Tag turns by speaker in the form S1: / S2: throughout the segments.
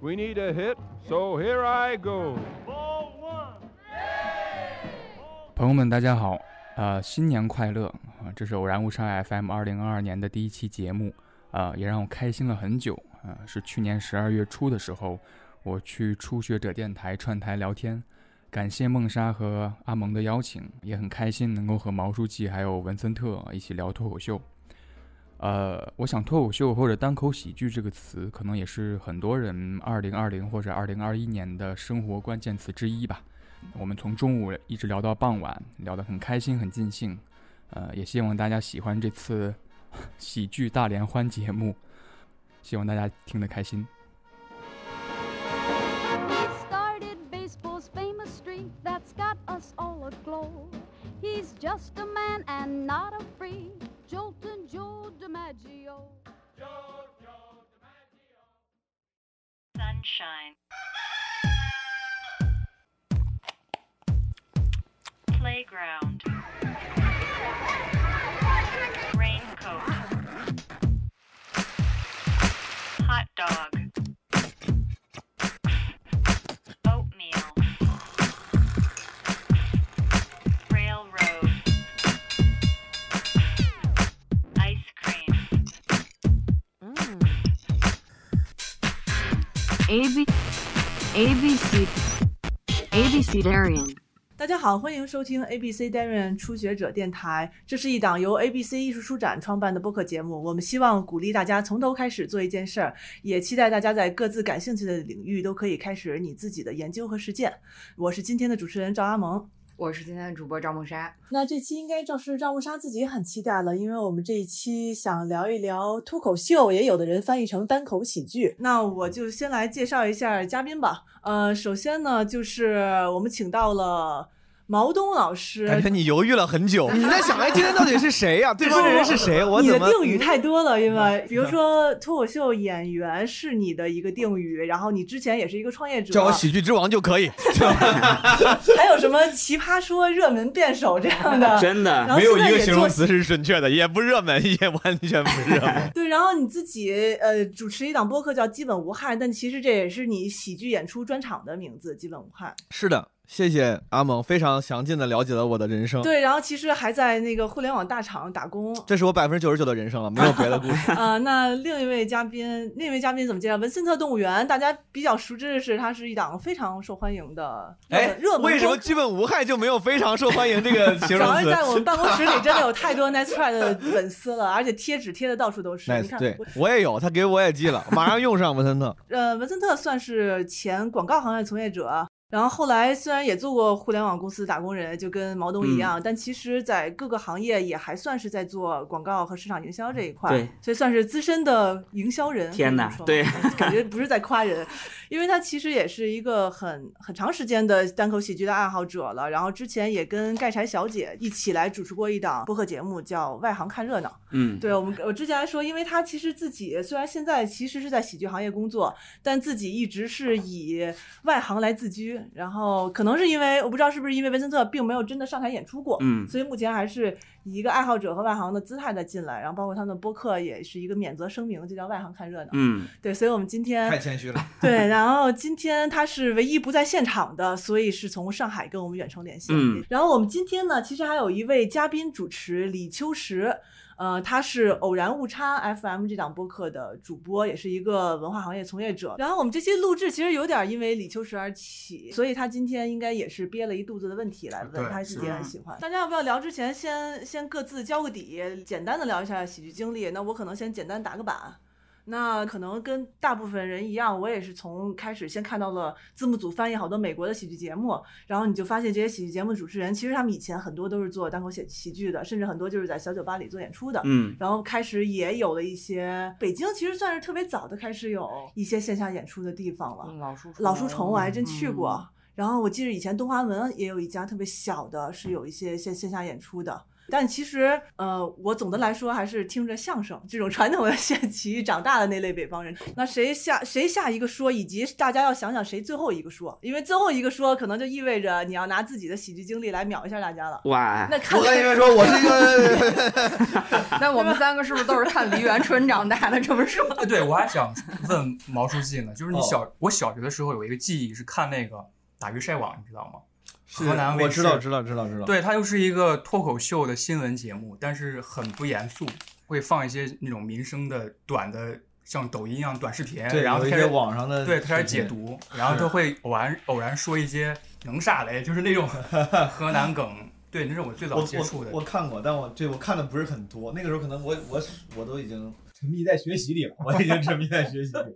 S1: We need a hit, so here I go.
S2: 朋友们，大家好，呃，新年快乐啊！这是偶然误伤 FM 二零二二年的第一期节目，啊，也让我开心了很久啊！是去年十二月初的时候，我去初学者电台串台聊天，感谢梦莎和阿蒙的邀请，也很开心能够和毛书记还有文森特一起聊脱口秀。呃，我想脱口秀或者单口喜剧这个词，可能也是很多人二零二零或者二零二一年的生活关键词之一吧。我们从中午一直聊到傍晚，聊得很开心很尽兴，呃，也希望大家喜欢这次 喜剧大联欢节目，希望大家听得开心。
S3: He started baseball's famous streak that's got us all aglow. He's just a man and not a freak. Joltin' Joe DiMaggio.
S4: sunshine. Playground. Raincoat. Hot dog.
S5: ABC ABC Darian。
S6: 大家好，欢迎收听 ABC Darren 初学者电台。这是一档由 ABC 艺术书展创办的播客节目。我们希望鼓励大家从头开始做一件事儿，也期待大家在各自感兴趣的领域都可以开始你自己的研究和实践。我是今天的主持人赵阿萌。
S7: 我是今天的主播赵梦莎。
S6: 那这期应该就是赵梦莎自己很期待了，因为我们这一期想聊一聊脱口秀，也有的人翻译成单口喜剧。那我就先来介绍一下嘉宾吧。呃，首先呢，就是我们请到了毛东老师。
S8: 感觉你犹豫了很久，你在想，哎，今天到底是谁呀、对方的人是谁？我
S6: 你
S8: 怎么？
S6: 的定语太多了，因为比如说脱口秀演员是你的一个定语，然后你之前也是一个创业者，
S8: 叫我喜剧之王就可以，
S6: 还有什么奇葩说、热门辩手这样的，
S9: 真的
S6: 然后
S8: 没有
S6: 现在也做
S8: 一个形容词是准确的，也不热门，也完全不热门。
S6: 对，然后你自己呃主持一档播客叫《基本无害》，但其实这也是你喜剧演出专场的名字，《基本无害》。
S8: 是的，谢谢阿蒙，非常详尽的了解了我的人生。
S6: 对，然后其实还在那个互联网大厂打工。
S8: 这是我百分之九十九的人生了，没有别的故事。
S6: 呃，那另一位嘉宾，另一位嘉宾怎么介绍？文森特动物园，大家比较熟知的是，它是一档非常受欢迎的热
S8: 哎
S6: 热，门
S8: 为什么
S6: 播
S8: 基本无害就没有非常受欢迎这个形容词
S6: 主要是在我们办公室里真的有太多 Nice Try 的粉丝了，而且贴纸贴的到处都是。你看，我
S8: 也有，他给我也寄了，马上用上文森特。
S6: 呃，文森特算是前广告行业从业者，然后后来虽然也做过互联网公司打工人，就跟毛东一
S9: 嗯
S6: 样，但其实在各个行业也还算是在做广告和市场营销这一块，
S9: 对，
S6: 所以算是资深的营销人。
S9: 天哪对
S6: 感觉不是在夸人，因为他其实也是一个很很长时间的单口喜剧的爱好者了。然后之前也跟盖柴小姐一起来主持过一档播客节目，叫《外行看热闹》。
S9: 嗯，
S6: 对我们，我之前还说，因为他其实自己虽然现在其实是在喜剧行业工作，但自己一直是以外行来自居。然后可能是因为我不知道是不是因为文森特并没有真的上台演出过，
S9: 嗯
S6: 所以目前还是以一个爱好者和外行的姿态在进来。然后包括他们的播客也是一个免责声明，就叫外行看热闹。
S9: 嗯，
S6: 对，所以我们今天
S8: 太谦虚了。
S6: 对，然后今天他是唯一不在现场的，所以是从上海跟我们远程连线。
S9: 嗯
S6: 然后我们今天呢，其实还有一位嘉宾主持李秋实，呃，他是偶然误差 FM 这档播客的主播，也是一个文化行业从业者。然后我们这期录制其实有点因为李秋实而起，所以他今天应该也是憋了一肚子的问题来问，他自己也很喜欢。大家要不要聊之前先先各自交个底，简单的聊一下喜剧经历？那我可能先简单打个板。那可能跟大部分人一样，我也是从开始先看到了字幕组翻译好多美国的喜剧节目，然后你就发现这些喜剧节目主持人，其实他们以前很多都是做单口喜喜剧的，甚至很多就是在小酒吧里做演出的。
S9: 嗯，
S6: 然后开始也有了一些北京，其实算是特别早的开始有一些线下演出的地方了。
S7: 嗯老书虫
S6: 老书虫我还真去过。
S7: 嗯
S6: 然后我记得以前东华门也有一家特别小的，是有一些线线下演出的。但其实，呃，我总的来说还是听着相声这种传统的县曲艺长大的那类北方人。那谁下谁下一个说，以及大家要想想谁最后一个说，因为最后一个说可能就意味着你要拿自己的喜剧经历来秒一下大家了。
S9: 哇，
S6: 那看
S8: 我跟你们说，我是一个，
S7: 那我们三个是不是都是看梨园春长大的？这么说，
S2: 哎，对，我还想问毛书记呢，就是你
S8: 哦
S2: 小、我小学的时候有一个记忆是看那个打鱼晒网，你知道吗？
S8: 是
S2: 河南卫视
S8: 我知道，知道，知道，知道。
S2: 对，它就是一个脱口秀的新闻节目，但是很不严肃，会放一些那种民生的短的，像抖音一样短视频，
S8: 对，
S2: 然后开始
S8: 网上的
S2: 对，他开始解读，然后他会偶然偶然说一些能啥嘞，就是那种 河南梗。对，那是我最早接触的。
S8: 我我看过，但我对我看的不是很多。那个时候可能我我我都已经沉迷在学习里了，我已经沉迷在学习里了。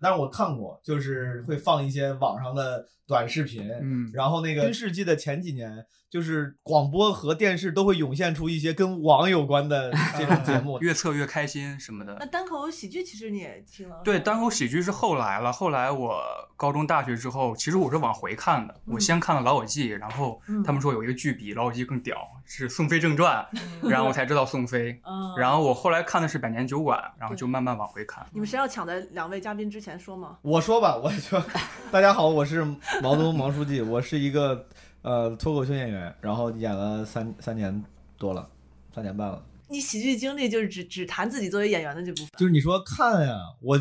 S8: 但是我看过，就是会放一些网上的短视频，
S2: 嗯，
S8: 然后那个新世纪的前几年，就是广播和电视都会涌现出一些跟网有关的 这种节目。
S2: 越测越开心什么的。
S6: 那单口喜剧其实你也听了，
S2: 对，单口喜剧是后来了。后来我高中、大学之后，其实我是往回看的。我先看了《老友记》，然后他们说有一个剧比《老友记》更屌，是《宋飞正传》，然后我才知道宋飞。
S6: 嗯，
S2: 然后我后来看的是《百年酒馆》，然后就慢慢往回看。
S6: 你们谁要抢在两位嘉宾之前说吗？
S8: 我说吧，我说，大家好，我是毛东毛书记，我是一个呃脱口秀演员，然后演了三三年多了，三年半了。
S6: 你喜剧经历就是只只谈自己作为演员的这部分。
S8: 就是你说看呀，我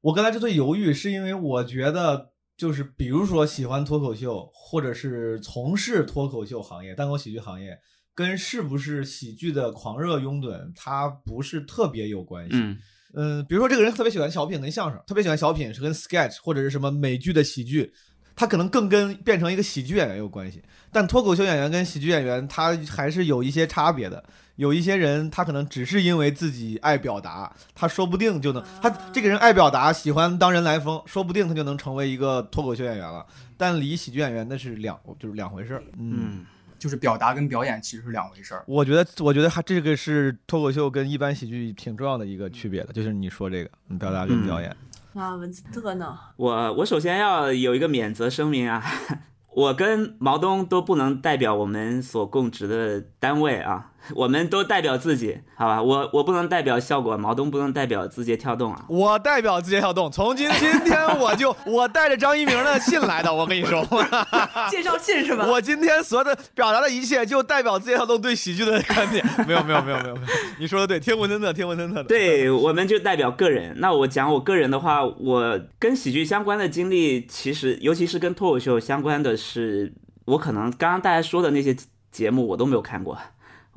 S8: 我刚才之所以犹豫，是因为我觉得就是比如说喜欢脱口秀，或者是从事脱口秀行业、单口喜剧行业，跟是不是喜剧的狂热拥趸，它不是特别有关系。
S9: 嗯
S8: 嗯，比如说这个人特别喜欢小品跟相声，特别喜欢小品是跟 sketch 或者是什么美剧的喜剧，他可能更跟变成一个喜剧演员有关系。但脱口秀演员跟喜剧演员他还是有一些差别的。有一些人他可能只是因为自己爱表达，他说不定就能他这个人爱表达，喜欢当人来疯，说不定他就能成为一个脱口秀演员了。但离喜剧演员那是两就是两回事儿。嗯。
S9: 嗯，
S2: 就是表达跟表演其实是两回事儿。
S8: 我觉得，我觉得还这个是脱口秀跟一般喜剧挺重要的一个区别的，就是你说这个，你表达跟表演。
S6: 啊文字特呢？
S9: 我我首先要有一个免责声明啊，我跟毛东都不能代表我们所供职的单位啊，我们都代表自己，好吧？我我不能代表效果，毛东不能代表字节跳动啊。
S8: 我代表字节跳动，从今今天我就我带着张一鸣的信来的，我跟你说，
S6: 介绍信是吧？
S8: 我今天所有的表达的一切就代表字节跳动对喜剧的观点。没有没有没有没有没有，你说的对，天文真的天文森特的。
S9: 对，我们就代表个人。那我讲我个人的话，我跟喜剧相关的经历，其实尤其是跟脱口秀相关的是，我可能刚刚大家说的那些节目我都没有看过。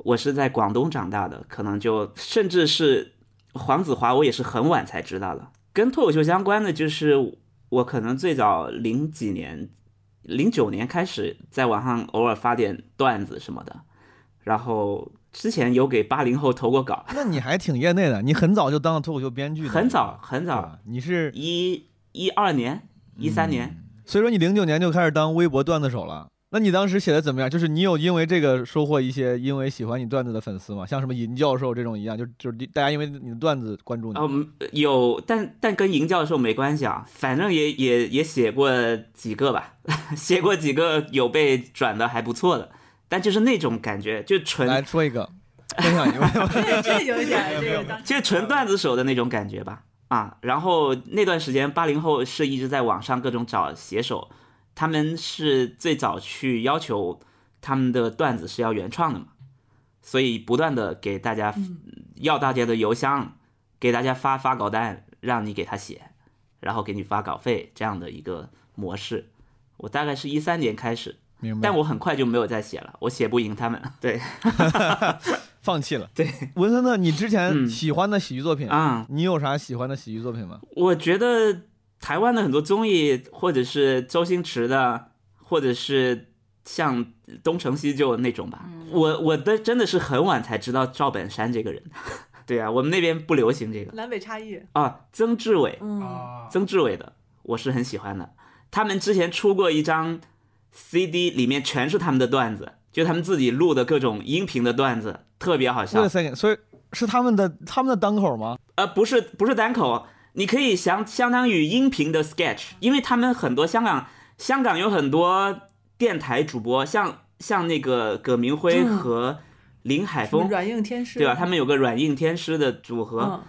S9: 我是在广东长大的，可能就甚至是黄子华，我也是很晚才知道的。跟脱口秀相关的，就是我可能最早零几年、零九年开始在网上偶尔发点段子什么的，然后之前有给八零后投过稿，
S8: 那你还挺业内的，你很早就当了脱口秀编剧，
S9: 很早很早
S8: 你是，
S9: 一一二年、一三年，
S8: 所以说你零九年就开始当微博段子手了。那你当时写的怎么样？就是你有因为这个收获一些因为喜欢你段子的粉丝吗？像什么银教授这种一样，就就是大家因为你的段子关注你。
S9: 嗯，有，但但跟银教授没关系啊，反正也也也写过几个吧，写过几个有被转的还不错的，但就是那种感觉，就纯
S8: 来说一个，分享一个。
S6: 这这有一点这个 当
S9: 就纯段子手的那种感觉吧。啊，然后那段时间八零后是一直在网上各种找写手，他们是最早去要求他们的段子是要原创的嘛，所以不断的给大家要大家的邮箱，给大家发发稿单，让你给他写，然后给你发稿费这样的一个模式。我大概是一三年开始，
S8: 明白。
S9: 但我很快就没有再写了，我写不赢他们。对，
S8: 放弃了。
S9: 对，
S8: 文森特，你之前
S9: 嗯
S8: 喜欢的喜剧作品
S9: 啊
S8: 你有啥喜欢的喜剧作品吗？
S9: 我觉得台湾的很多综艺，或者是周星驰的，或者是像东成西就那种吧。我我的真的是很晚才知道赵本山这个人。对啊，我们那边不流行这个
S6: 南北差异。
S9: 啊。曾志伟，曾志伟的我是很喜欢的。他们之前出过一张 CD，里面全是他们的段子，就他们自己录的各种音频的段子，特别好笑
S8: 所以是他们的他们的单口吗？
S9: 呃，不是不是单口，你可以相相当于音频的 sketch，因为他们很多香港香港有很多电台主播，像像那个葛明辉
S6: 嗯
S9: 和林海峰，
S6: 软硬天师，
S9: 对吧？他们有个软硬天师的组合，
S6: 嗯。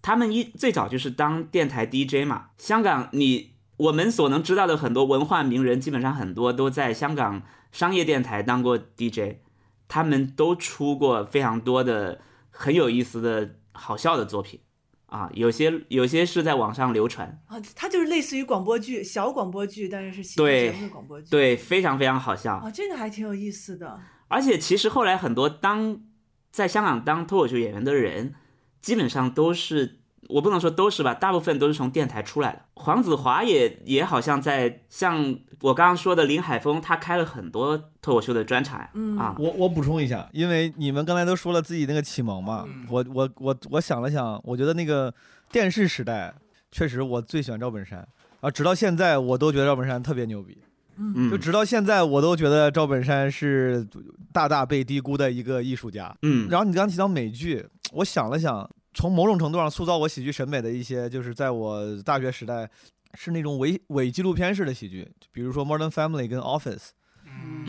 S9: 他们一最早就是当电台 DJ 嘛。香港你我们所能知道的很多文化名人，基本上很多都在香港商业电台当过 DJ，他们都出过非常多的很有意思的好笑的作品啊，有些有些是在网上流传，
S6: 啊，它就是类似于广播剧，小广播剧，但是是喜剧
S9: 对
S6: 节目的广播剧。
S9: 对，非常非常好笑。
S6: 啊，这个还挺有意思的。
S9: 而且其实后来很多当在香港当脱口秀演员的人，基本上都是我不能说都是吧，大部分都是从电台出来的。黄子华也也好像在像我刚刚说的林海峰，他开了很多脱口秀的专场
S6: 嗯。
S9: 啊。
S8: 我我补充一下，因为你们刚才都说了自己那个启蒙嘛，
S2: 嗯。
S8: 我我我我想了想，我觉得那个电视时代确实我最喜欢赵本山。啊，直到现在我都觉得赵本山特别牛逼，
S9: 嗯。
S8: 就直到现在我都觉得赵本山是大大被低估的一个艺术家。
S9: 嗯，
S8: 然后你刚刚提到美剧，我想了想，从某种程度上塑造我喜剧审美的一些，就是在我大学时代是那种伪伪纪录片式的喜剧，比如说《Modern Family》跟《Office》。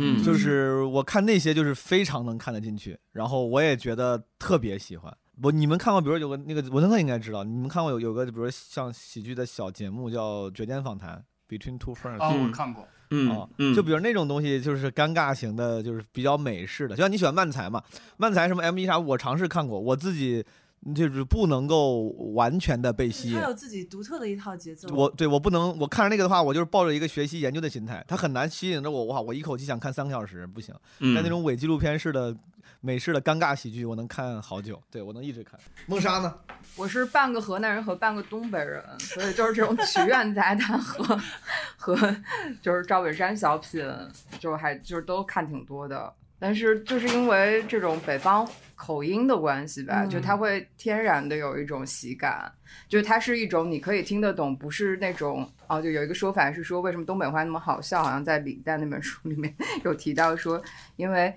S9: 嗯
S8: 就是我看那些就是非常能看得进去，然后我也觉得特别喜欢。我你们看过，比如有个那个文森特应该知道，你们看过有有个比如说像喜剧的小节目叫《绝间访谈》（Between Two Friends）
S2: 哦，
S9: 嗯
S2: 我看过，
S9: 嗯
S8: 啊，
S9: 嗯，
S8: 就比如那种东西，就是尴尬型的，就是比较美式的。就像你喜欢漫才嘛，漫才什么 M 一啥，我尝试看过，我自己就是不能够完全的被吸引
S6: 他。有自己独特的一套节奏。
S8: 我对我不能，我看着那个的话，我就是抱着一个学习研究的心态，它很难吸引着我。哇，我一口气想看三个小时，不行。
S9: 嗯
S8: 但那种伪纪录片式的、美式的尴尬喜剧，我能看好久。对我能一直看。梦莎呢？
S7: 我是半个河南人和半个东北人，所以就是这种曲苑杂谈和和就是赵本山小品，就还就是都看挺多的。但是就是因为这种北方口音的关系吧，
S6: 嗯
S7: 就它会天然的有一种喜感，就是它是一种你可以听得懂，不是那种哦，就有一个说法是说为什么东北话那么好笑，好像在李诞那本书里面 有提到说，因为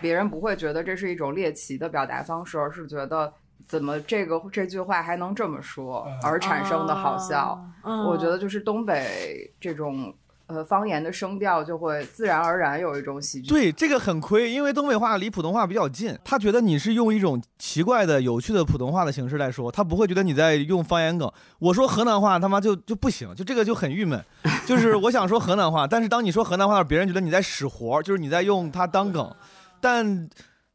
S7: 别人不会觉得这是一种猎奇的表达方式，而是觉得怎么这个这句话还能这么说而产生的好笑。我觉得就是东北这种呃方言的声调就会自然而然有一种喜剧。
S8: 对，这个很亏，因为东北话离普通话比较近，他觉得你是用一种奇怪的、有趣的普通话的形式来说，他不会觉得你在用方言梗。我说河南话他妈就就不行，就这个就很郁闷。就是我想说河南话，但是当你说河南话，别人觉得你在使活，就是你在用它当梗，但。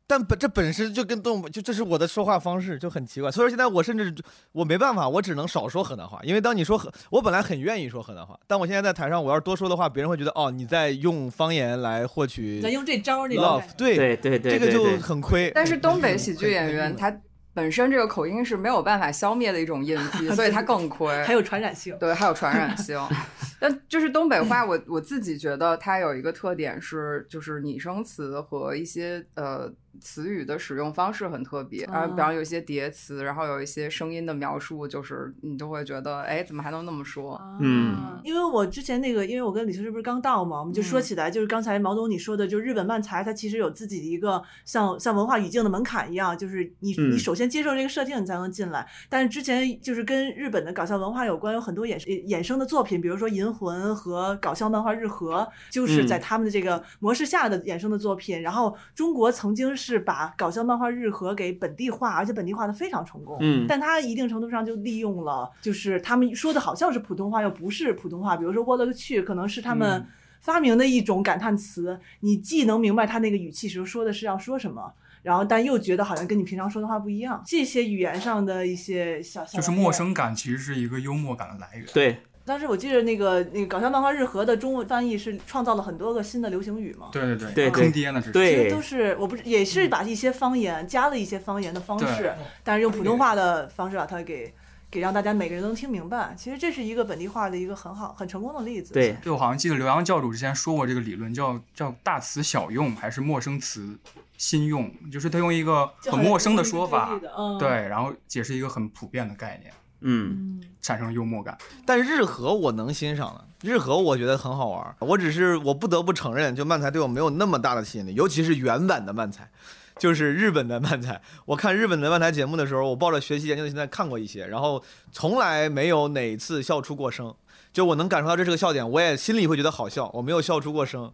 S8: 但本这本身就跟东北就这是我的说话方式就很奇怪，所以说现在我甚至我没办法，我只能少说河南话，因为当你说河，我本来很愿意说河南话，但我现在在台上我要是多说的话，别人会觉得哦你在用方言来获取
S6: 咱用这招儿那种
S8: love，对
S9: 对对对，
S8: 这个就很亏。
S7: 但是东北喜剧演员他本身这个口音是没有办法消灭的一种印记，所以他更亏。
S6: 还有传染性。
S7: 对，还有传染性。但就是东北话，我我自己觉得它有一个特点是，就是拟声词和一些呃词语的使用方式很特别，然后比方有一些叠词，然后有一些声音的描述，就是你就会觉得，哎，怎么还能那么说？
S9: 嗯
S6: 啊，因为我之前那个，因为我跟李秋实不是刚到嘛，我们就说
S7: 嗯
S6: 起来，就是刚才毛总你说的，就是日本漫才，它其实有自己的一个像像文化语境的门槛一样，就是你
S9: 嗯
S6: 你首先接受这个设定，你才能进来。但是之前就是跟日本的搞笑文化有关，有很多衍衍生的作品，比如说《银魂》和搞笑漫画《日和》，就是在
S9: 嗯
S6: 他们的这个模式下的衍生的作品。然后中国曾经是把搞笑漫画《日和》给本地化，而且本地化的非常成功。
S9: 嗯
S6: 但他一定程度上就利用了，就是他们说的好像是普通话，又不是普通话。比如说“我勒个去”，可能是他们
S2: 嗯
S6: 发明的一种感叹词，你既能明白他那个语气时候说的是要说什么，然后但又觉得好像跟你平常说的话不一样。这些语言上的一些小小
S2: 就是陌生感其实是一个幽默感的来源。
S9: 对，
S6: 当时我记得那个那个搞笑漫画日和的中文翻译是创造了很多个新的流行语嘛。
S2: 对对对，
S9: 对对
S2: 坑爹呢，这是。
S6: 其实
S9: 对
S6: 都是我不是也是把一些方言加了一些方言的方式，但是用普通话的方式把它给给让大家每个人都能听明白。其实这是一个本地化的一个很好很成功的例子。
S9: 对，
S2: 对，我好像记得刘洋教主之前说过这个理论，叫叫大词小用还是陌生词新用，就是他用一个很陌生的说法
S6: 对，
S2: 然后解释一个很普遍的概念，
S9: 嗯
S6: 嗯，
S2: 产生幽默感。
S8: 但日和我能欣赏的，日和我觉得很好玩。我只是我不得不承认，就漫才对我没有那么大的吸引力，尤其是原版的漫才，就是日本的漫才。我看日本的漫才节目的时候，我抱着学习研究的心态看过一些，然后从来没有哪次笑出过声。就我能感受到这是个笑点，我也心里会觉得好笑，我没有笑出过声。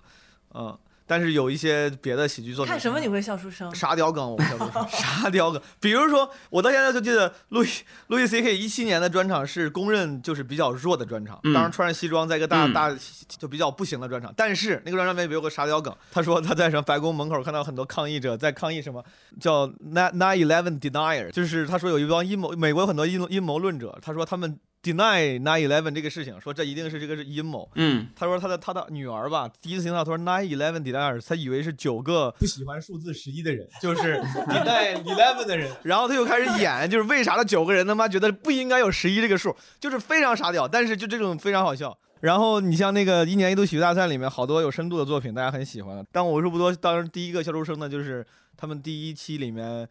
S8: 嗯，但是有一些别的喜剧作品，
S6: 看什么你会笑出声？
S8: 沙雕梗，我们叫做沙雕梗。比如说，我到现在就记得路易路易 C K 一七年的专场是公认就是比较弱的专场，
S9: 嗯
S8: 当时穿着西装在一个大、
S9: 嗯
S8: 大就比较不行的专场。但是那个专场里面有个沙雕梗，他说他在什么白宫门口看到很多抗议者在抗议什么叫 nine nine eleven denier，就是他说有一帮阴谋，美国有很多阴阴谋论者，他说他们 deny nine eleven 这个事情，说这一定是这个是阴谋。
S9: 嗯，
S8: 他说他的他的女儿吧，第一次听到他说 nine eleven denier，他以为是九个不喜欢数字十一的人，就是 deny eleven 的人。然后他又开始演，就是为啥这九个人他妈觉得不应该有十一这个数，就是非常傻屌，但是就这种非常好笑。然后你像那个一年一度喜剧大赛里面，好多有深度的作品，大家很喜欢。但我为数不多，当时第一个笑出声的就是他们第一期里面。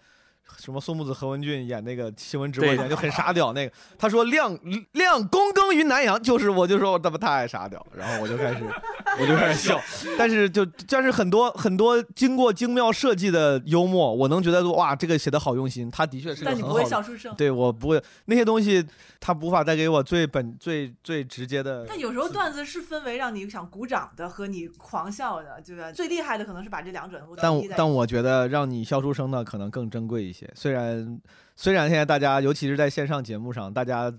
S8: 什么宋木子、何文俊演那个新闻直播间就很傻屌，那个。他说亮亮躬耕于南阳，就是我就说我他妈太傻屌，然后我就开始 我就开始笑，但是就但是很多很多经过精妙设计的幽默，我能觉得哇这个写的好用心，他的确是个
S6: 但你不会
S8: 很好的
S6: 笑出声。
S8: 对我不会那些东西，它无法带给我最本最最直接的。
S6: 但有时候段子是分为让你想鼓掌的和你狂笑的，对吧？最厉害的可能是把这两者都
S8: 但
S6: 统一在一起
S8: 但我觉得让你笑出声的可能更珍贵一些。虽然虽然现在大家尤其是在线上节目上，大家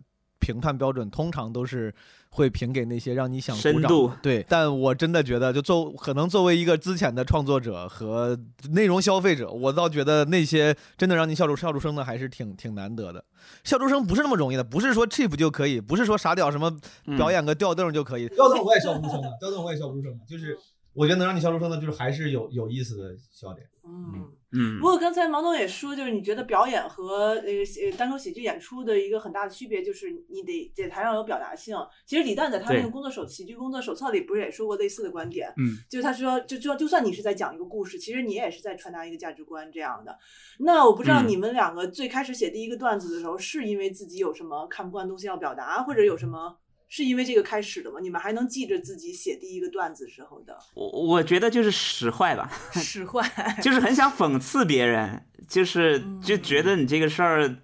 S8: 评判标准通常都是会评给那些让你想鼓掌
S9: 深度
S8: 对，但我真的觉得，就作可能作为一个之前的创作者和内容消费者，我倒觉得那些真的让你笑出笑出声的还是挺挺难得的。笑出声不是那么容易的，不是说 cheap 就可以，不是说傻屌什么
S9: 嗯
S8: 表演个吊凳就可以。吊凳我也笑不出声的，吊凳我也笑不出声的，就是我觉得能让你笑出声的，就是还是有有意思的笑点。
S6: 嗯。
S9: 嗯
S6: 不过刚才毛总也说，就是你觉得表演和那个呃单口喜剧演出的一个很大的区别，就是你得在台上有表达性。其实李诞在他那个工作手喜剧工作手册里不是也说过类似的观点，
S2: 嗯，
S6: 就是他说，就就就算你是在讲一个故事，其实你也是在传达一个价值观这样的。那我不知道
S9: 嗯
S6: 你们两个最开始写第一个段子的时候，是因为自己有什么看不惯的东西要表达，或者有什么是因为这个开始的吗？你们还能记着自己写第一个段子时候的
S9: 我我觉得就是使坏吧，
S6: 使坏？
S9: 就是很想讽刺别人，就是就觉得你这个事儿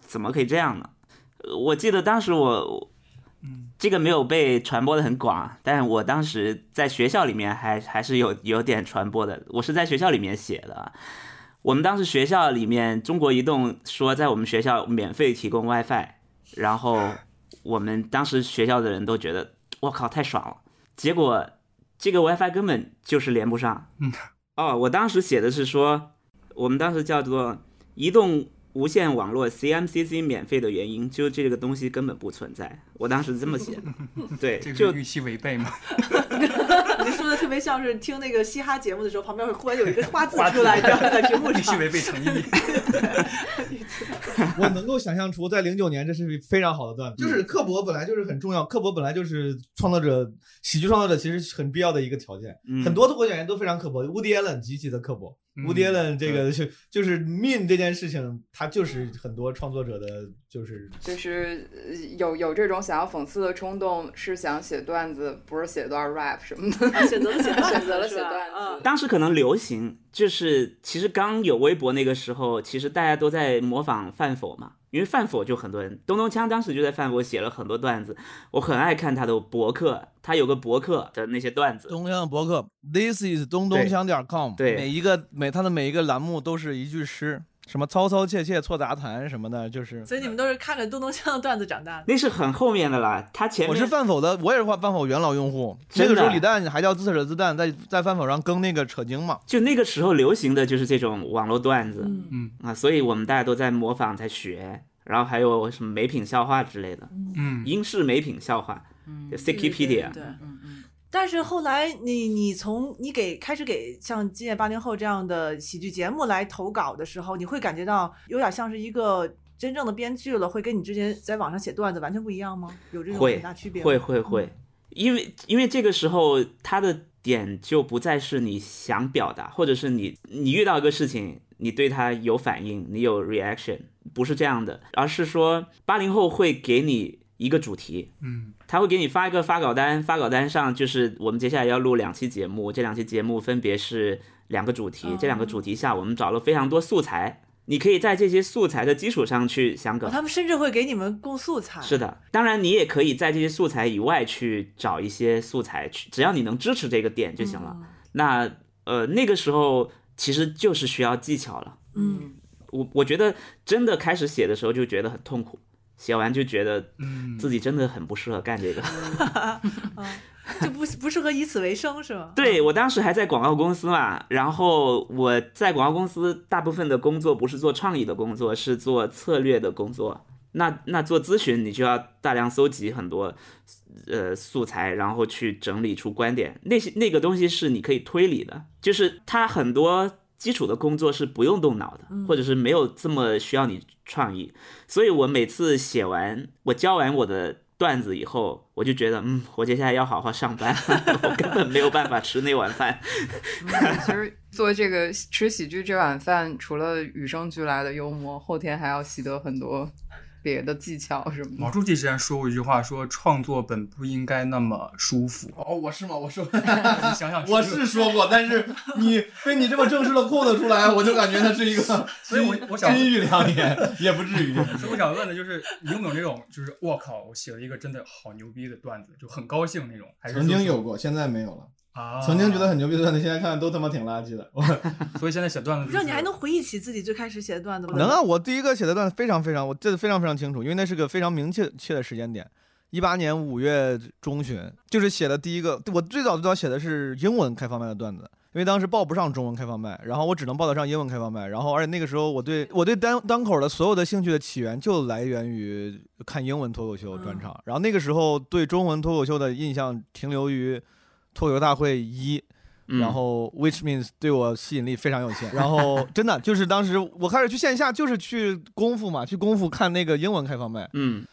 S9: 怎么可以这样呢？呃我记得当时我，这个没有被传播的很广，但我当时在学校里面还还是有有点传播的。我是在学校里面写的，我们当时学校里面中国移动说在我们学校免费提供 WiFi，然后我们当时学校的人都觉得我靠太爽了，结果这个 WiFi 根本就是连不上。
S2: 嗯，
S9: 哦，我当时写的是说，我们当时叫做移动无线网络 CMCC 免费的原因，就这个东西根本不存在。我当时这么写，对，
S2: 这个
S9: 就是
S2: 预期违背吗？
S6: 你说的特别像是听那个嘻哈节目的时候，旁边会忽然有一个花字出来，这样在屏幕
S2: 预期。违背诚意。
S8: 我能够想象出，在零九年这是非常好的段子，就是刻薄本来就是很重要，刻薄本来就是创作者、喜剧创作者其实很必要的一个条件。
S9: 嗯
S8: 很多脱口秀演员都非常刻薄，Woody Allen 极其的刻薄。
S2: 嗯
S8: Woody Allen 这个就就是 mean 这件事情，他就是很多创作者的，就是
S7: 就是呃有有这种想要讽刺的冲动，是想写段子，不是写段 rap 什么的。
S6: 选择了写段
S7: 选择了写段子
S6: 嗯。
S9: 当时可能流行，就是其实刚有微博那个时候，其实大家都在模仿范否嘛，因为范否就很多人，东东锵当时就在范否写了很多段子，我很爱看他的博客，他有个博客的那些段子，
S8: 东乡博客，This is 东东锵点 com，
S9: 对
S8: 每一个每他的每一个栏目都是一句诗，什么嘈嘈切切错杂谈什么的，就是。
S6: 所以你们都是看着东东锵的段子长大的。
S9: 那是很后面的啦，他前面
S8: 我是饭否的，我也是饭否元老用户。那个时候李诞还叫自扯自蛋，在在饭否上更那个扯经嘛。
S9: 就那个时候流行的就是这种网络段子，
S6: 嗯
S2: 嗯
S9: 啊，所以我们大家都在模仿，在学，然后还有什么美品笑话之类的，
S2: 嗯，
S9: 英式美品笑话，就
S6: 对
S9: Wikipedia，
S6: 对。
S7: 嗯嗯，
S6: 但是后来你你从你给开始给像今夜八零后这样的喜剧节目来投稿的时候，你会感觉到有点像是一个真正的编剧了，会跟你之前在网上写段子完全不一样吗？有这种很大区别吗？
S9: 会会会，因为因为这个时候他的点就不再是你想表达，或者是你你遇到一个事情，你对他有反应，你有 reaction，不是这样的，而是说八零后会给你一个主题，
S2: 嗯
S9: 他会给你发一个发稿单，发稿单上就是我们接下来要录两期节目，这两期节目分别是两个主题，这两个主题下我们找了非常多素材，你可以在这些素材的基础上去想梗
S6: 哦，。他们甚至会给你们供素材。
S9: 是的，当然你也可以在这些素材以外去找一些素材，去只要你能支持这个点就行了。
S6: 嗯
S9: 那呃，那个时候其实就是需要技巧了。
S6: 嗯，
S9: 我我觉得真的开始写的时候就觉得很痛苦，写完就觉得
S2: 嗯
S9: 自己真的很不适合干这个。
S6: 就不不适合以此为生是吗？
S9: 对我当时还在广告公司嘛，然后我在广告公司大部分的工作不是做创意的工作，是做策略的工作。那那做咨询，你就要大量搜集很多呃素材，然后去整理出观点。那些那个东西是你可以推理的，就是它很多基础的工作是不用动脑的，或者是没有这么需要你创意。所以我每次写完，我教完我的段子以后，我就觉得，嗯，我接下来要好好上班，我根本没有办法吃那碗饭。
S7: 其实做这个吃喜剧这碗饭，除了与生俱来的幽默，后天还要习得很多别的技巧什么的。
S2: 毛主席之前说过一句话，说创作本不应该那么舒服。
S8: 哦，我是吗？我说，
S2: 你想想，
S8: 我是说过，但是你被你这么正式的扣得出来，我就感觉它是一个，
S2: 所以我我想
S8: 金玉良言，也不至于。
S2: 所以我想问的就是，你有没有那种，就是我靠，我写了一个真的好牛逼的段子，就很高兴那种？还是
S8: 曾经有过，现在没有了。
S2: 啊，
S8: 曾经觉得很牛逼的段子，现在看都他妈挺垃圾的。
S2: 所以现在写段子、就是，
S6: 不知道你还能回忆起自己最开始写的段子吗？
S8: 能啊！我第一个写的段子非常非常，我记得非常非常清楚，因为那是个非常明确切的时间点，一八年五月中旬，就是写的第一个。我最早最早写的是英文开放麦的段子，因为当时报不上中文开放麦，然后我只能报得上英文开放麦，然后而且那个时候我对我对单单口的所有的兴趣的起源就来源于看英文脱口秀专场，然后那个时候对中文脱口秀的印象停留于脱口秀大会一。
S9: 嗯
S8: 然后 which means 对我吸引力非常有限。然后 真的就是当时我开始去线下，就是去功夫嘛，去功夫看那个英文开放麦。
S9: 嗯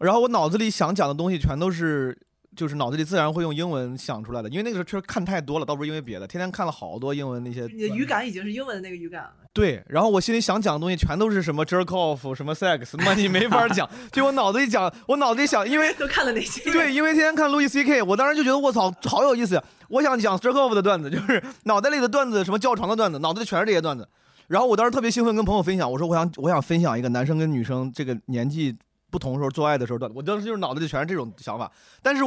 S8: 然后我脑子里想讲的东西全都是，就是脑子里自然会用英文想出来的，因为那个时候确实看太多了，倒不是因为别的，天天看了好多英文那些。
S6: 你的语感已经是英文的那个语感了。
S8: 对，然后我心里想讲的东西全都是什么 jerk off，什么 sex，他妈你没法讲。就我脑子一讲，我脑子里想，因为
S6: 都看了哪些？
S8: 对，因为天天看路易 C K，我当时就觉得我操，好有意思呀！我想讲 jerk off 的段子，就是脑袋里的段子，什么叫床的段子，脑子里全是这些段子。然后我当时特别兴奋，跟朋友分享，我说我想我想分享一个男生跟女生这个年纪不同的时候做爱的时候段子。我当时就是脑子里全是这种想法，但是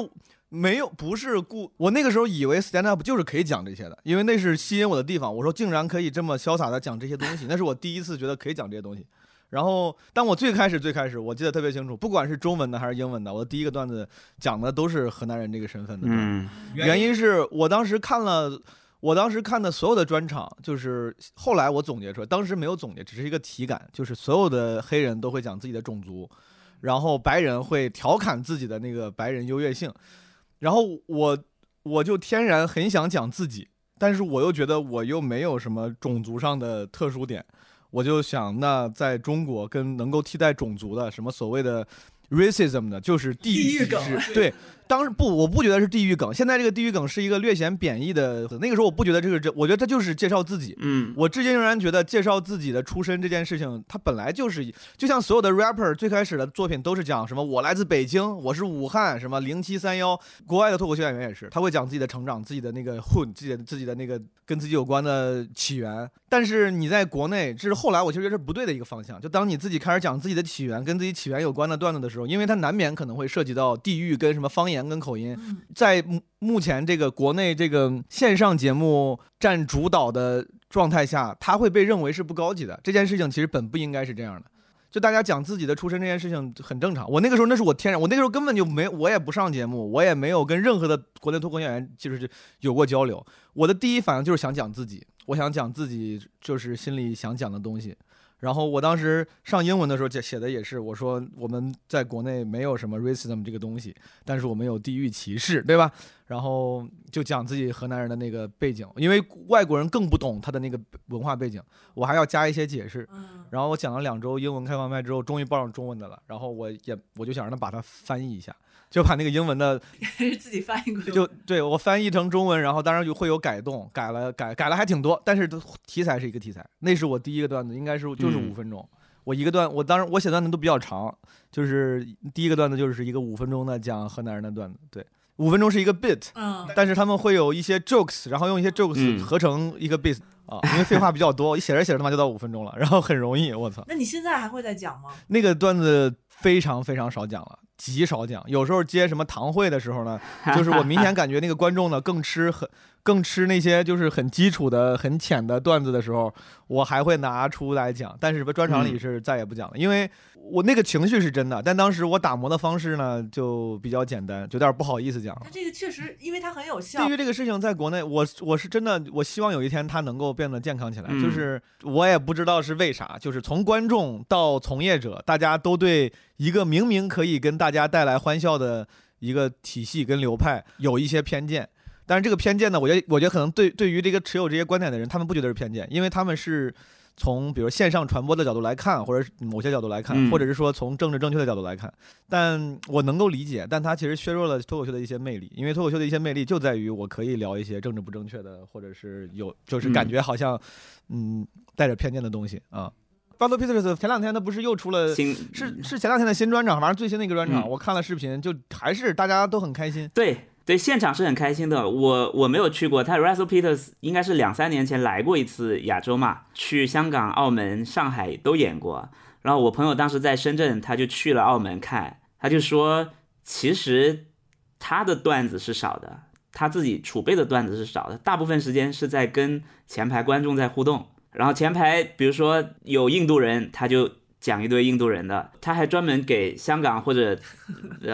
S8: 没有不是故我那个时候以为 stand up 就是可以讲这些的，因为那是吸引我的地方。我说竟然可以这么潇洒的讲这些东西，那是我第一次觉得可以讲这些东西。然后，但我最开始最开始，我记得特别清楚，不管是中文的还是英文的，我的第一个段子讲的都是河南人这个身份的。
S9: 嗯
S8: 原因是我当时看了，我当时看的所有的专场，就是后来我总结出来，当时没有总结，只是一个体感，就是所有的黑人都会讲自己的种族，然后白人会调侃自己的那个白人优越性，然后我我就天然很想讲自己，但是我又觉得我又没有什么种族上的特殊点，我就想那在中国跟能够替代种族的什么所谓的 racism 的，就是地
S6: 地域梗
S8: 对。当时不，我不觉得是地域梗。现在这个地域梗是一个略显贬义的。那个时候我不觉得这个这，我觉得这就是介绍自己。
S9: 嗯
S8: 我至今仍然觉得介绍自己的出身这件事情，它本来就是就像所有的 rapper 最开始的作品都是讲什么我来自北京，我是武汉，什么零七三幺。国外的脱口秀演员也是，他会讲自己的成长，自己的那个 hood，自己的自己的那个跟自己有关的起源。但是你在国内，这是后来我其实觉得是不对的一个方向。就当你自己开始讲自己的起源，跟自己起源有关的段子的时候，因为它难免可能会涉及到地域跟什么方言跟口音。在目目前这个国内这个线上节目占主导的状态下，他会被认为是不高级的。这件事情其实本不应该是这样的。就大家讲自己的出身这件事情很正常。我那个时候那是我天然，我那个时候根本就没，我也不上节目，我也没有跟任何的国内脱口秀演员就是有过交流。我的第一反应就是想讲自己，我想讲自己就是心里想讲的东西。然后我当时上英文的时候写写的也是，我说我们在国内没有什么 racism 这个东西，但是我们有地域歧视，对吧？然后就讲自己河南人的那个背景，因为外国人更不懂他的那个文化背景，我还要加一些解释。
S6: 嗯，
S8: 然后我讲了两周英文开放麦之后，终于报上中文的了，然后我也我就想让他把它翻译一下，就把那个英文的
S6: 是 自己翻译过去。
S8: 就对我翻译成中文，然后当然就会有改动，改了改改了还挺多，但是都题材是一个题材，那是我第一个段子，应该是就是
S9: 嗯
S8: 五分钟。我一个段，我当然我写段子都比较长，就是第一个段子就是一个五分钟的讲河南人的段子，对，五分钟是一个 bit，
S6: 嗯，
S8: 但是他们会有一些 jokes，然后用一些 jokes
S9: 嗯
S8: 合成一个 bit 啊，因为废话比较多，一写着写着他妈就到五分钟了，然后很容易，我操，
S6: 那你现在还会再讲吗？
S8: 那个段子非常非常少讲了。极少讲。有时候接什么堂会的时候呢，就是我明显感觉那个观众呢更吃很更吃那些就是很基础的、很浅的段子的时候，我还会拿出来讲。但是专场里
S9: 嗯
S8: 是再也不讲了，因为我那个情绪是真的，但当时我打磨的方式呢就比较简单，就有点不好意思讲
S6: 他。这个确实，因为它很有效
S8: 对于。这个事情，在国内，我我是真的，我希望有一天它能够变得健康起来。
S9: 嗯
S8: 就是我也不知道是为啥，就是从观众到从业者，大家都对一个明明可以跟大家带来欢笑的一个体系跟流派有一些偏见。但是这个偏见呢，我觉得我觉得可能对对于这个持有这些观点的人，他们不觉得是偏见，因为他们是从比如线上传播的角度来看，或者是某些角度来看，
S9: 嗯
S8: 或者是说从政治正确的角度来看。但我能够理解，但它其实削弱了脱口秀的一些魅力，因为脱口秀的一些魅力就在于我可以聊一些政治不正确的，或者是有就是感觉好像嗯带着偏见的东西啊。巴多 Peters 前两天他不是又出了
S9: 新
S8: 是是前两天的新专场，反正最新的一个专场，
S9: 嗯
S8: 我看了视频，就还是大家都很开心。
S9: 对对，现场是很开心的。我我没有去过，他 Russell Peters 应该是两三年前来过一次亚洲嘛，去香港、澳门、上海都演过。然后我朋友当时在深圳，他就去了澳门看，他就说，其实他的段子是少的，他自己储备的段子是少的，大部分时间是在跟前排观众在互动。然后前排比如说有印度人，他就讲一堆印度人的，他还专门给香港或者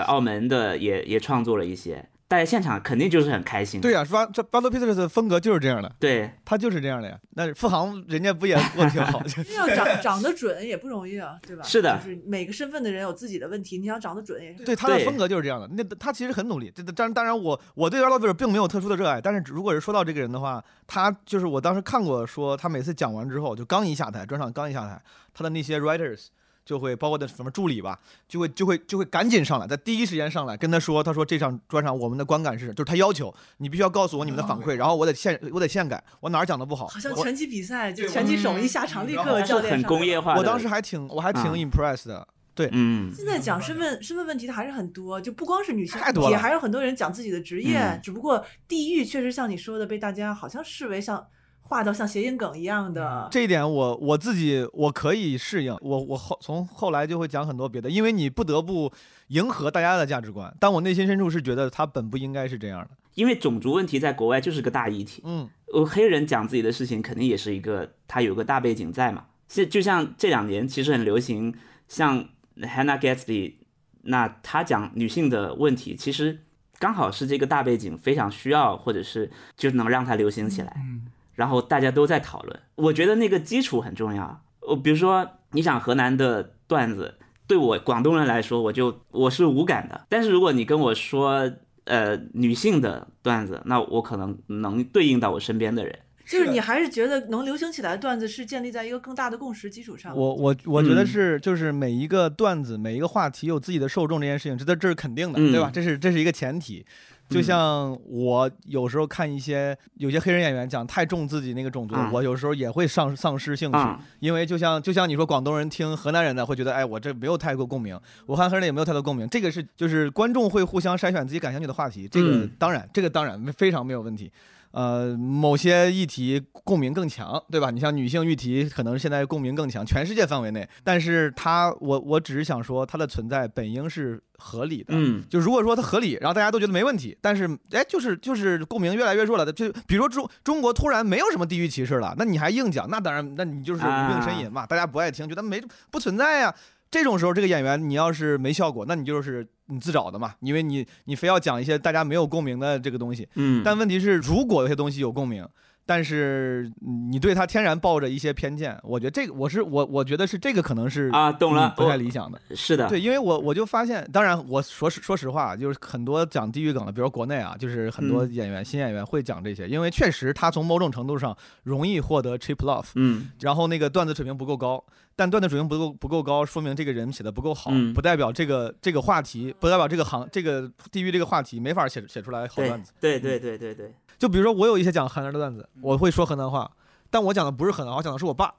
S9: 澳门的也也创作了一些，大家现场肯定就是很开心。
S8: 对呀、巴这巴多 Peters 的风格就是这样的，
S9: 对，
S8: 他就是这样的呀。那付航人家不也过得挺好？就
S6: 要长长得准也不容易啊，对吧？
S9: 是的
S6: 就是每个身份的人有自己的问题，你想长得准也是。
S8: 对他的风格就是这样的。那他其实很努力。这当然，当然我我对 Peters 并没有特殊的热爱，但是如果是说到这个人的话，他就是我当时看过说，他每次讲完之后，就刚一下台，专场刚一下台，他的那些 writers。就会包括的什么助理吧，就会就会就会赶紧上来，在第一时间上来跟他说，他说这场专场我们的观感是，就是他要求你必须要告诉我你们的反馈，然后我得现我得现改，我哪儿讲的不好，
S6: 好像拳击比赛，就拳击手一下场立刻教练很
S9: 工业化。
S8: 我当时还挺我还挺
S9: 啊
S8: impressed 的，对，
S9: 嗯，
S6: 现在讲身份身份问题的还是很多，就不光是女性
S8: 太多了
S6: 也还有很多人讲自己的职业，
S9: 嗯。
S6: 只不过地域确实像你说的，被大家好像视为像划到像谐音梗一样的。
S8: 这一点我我自己我可以适应，我我后从后来就会讲很多别的，因为你不得不迎合大家的价值观，但我内心深处是觉得它本不应该是这样的。
S9: 因为种族问题在国外就是个大议题。
S8: 嗯，
S9: 呃，黑人讲自己的事情，肯定也是一个他有个大背景在嘛。是就像这两年其实很流行，像 Hannah Gatsby，那他讲女性的问题，其实刚好是这个大背景非常需要，或者是就能让它流行起来。
S2: 嗯
S9: 然后大家都在讨论，我觉得那个基础很重要。我比如说，你想河南的段子，对我广东人来说，我就我是无感的。但是如果你跟我说，呃，女性的段子，那我可能能对应到我身边的人。
S6: 就是你还是觉得能流行起来的段子是建立在一个更大的共识基础上。
S8: 我我我觉得
S9: 嗯
S8: 是就是每一个段子每一个话题有自己的受众这件事情，这这是肯定的，
S9: 嗯
S8: 对吧？这是这是一个前提。就像我有时候看一些有些黑人演员讲太重自己那个种族我有时候也会丧丧失兴趣，
S9: 啊
S8: 因为就像就像你说广东人听河南人的会觉得，哎，我这没有太多共鸣，我看黑人也没有太多共鸣，这个是就是观众会互相筛选自己感兴趣的话题，这个
S9: 嗯。
S8: 当然、这个当然非常没有问题。呃，某些议题共鸣更强，对吧？你像女性议题，可能现在共鸣更强，全世界范围内。但是它，我我只是想说，它的存在本应是合理的。
S9: 嗯
S8: 就如果说它合理，然后大家都觉得没问题，但是哎，就是就是共鸣越来越弱了。就比如说中中国突然没有什么地域歧视了，那你还硬讲，那当然，那你就是无病呻吟嘛，大家不爱听，觉得没不存在呀。这种时候，这个演员你要是没效果，那你就是你自找的嘛，因为你你非要讲一些大家没有共鸣的这个东西。
S9: 嗯，
S8: 但问题是，如果有些东西有共鸣，但是你对他天然抱着一些偏见，我觉得这个我是我我觉得是这个可能是
S9: 啊，懂了
S8: 嗯，不太理想的。
S9: 是的，
S8: 对，因为我我就发现，当然我说实说实话，就是很多讲地域梗的，比如说国内啊，就是很多
S9: 嗯
S8: 演员、新演员会讲这些，因为确实他从某种程度上容易获得 cheap love，
S9: 嗯
S8: 然后那个段子水平不够高，但段子水平不够不够高，说明这个人写的不够好，
S9: 嗯
S8: 不代表这个这个话题，不代表这个行这个地域这个话题没法写写出来好
S9: 对
S8: 段子。
S9: 对对对对对，
S8: 就比如说我有一些讲河南的段子，我会说河南话，但我讲的不是河南话，我讲的是我爸。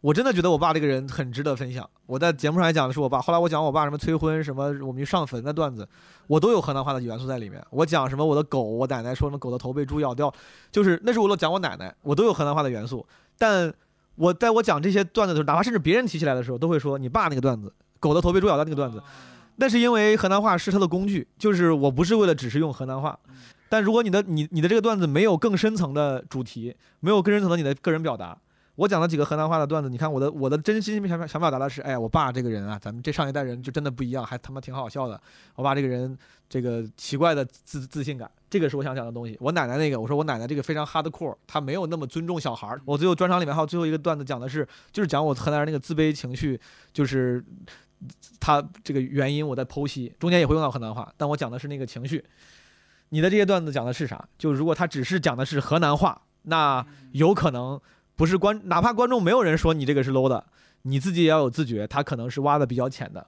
S8: 我真的觉得我爸这个人很值得分享。我在节目上也讲的是我爸，后来我讲我爸什么催婚，什么我们去上坟的段子，我都有河南话的元素在里面。我讲什么我的狗，我奶奶说什么狗的头被猪咬掉，就是那是我都讲我奶奶，我都有河南话的元素。但我在我讲这些段子的时候，哪怕甚至别人提起来的时候，都会说你爸那个段子，狗的头被猪咬掉那个段子。那是因为河南话是他的工具，就是我不是为了只是用河南话。但如果你的你你的这个段子没有更深层的主题，没有更深层的你的个人表达，我讲了几个河南话的段子，你看我的我的真心想想表达的是，哎呀，我爸这个人啊，咱们这上一代人就真的不一样，还他妈挺好笑的。我爸这个人这个奇怪的自自信感，这个是我想讲的东西。我奶奶那个，我说我奶奶这个非常 hardcore，她没有那么尊重小孩儿。我最后专场里面还有最后一个段子讲的是，就是讲我河南人那个自卑情绪，就是他这个原因我在剖析，中间也会用到河南话，但我讲的是那个情绪。你的这些段子讲的是啥？就如果他只是讲的是河南话，那有可能不是观，哪怕观众没有人说你这个是 low 的，你自己也要有自觉，他可能是挖的比较浅的。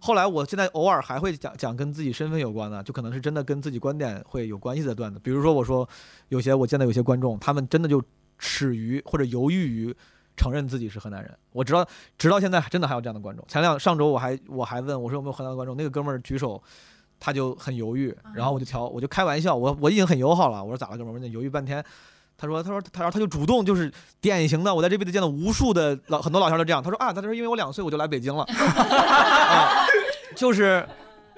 S8: 后来我现在偶尔还会讲讲跟自己身份有关的，就可能是真的跟自己观点会有关系的段子。比如说我说有些我见到有些观众，他们真的就耻于或者犹豫于承认自己是河南人。我知道直到现在真的还有这样的观众。前两上周我还我还问我说有没有河南的观众，那个哥们儿举手。他就很犹豫，然后我就调，我就开玩笑，我我已经很友好了。我说咋了，哥们儿？我说你犹豫半天。他说，他说，他说，他就主动，就是典型的。我在这辈子见到无数的老很多老乡都这样。他说啊，他说因为我两岁我就来北京了，啊、就是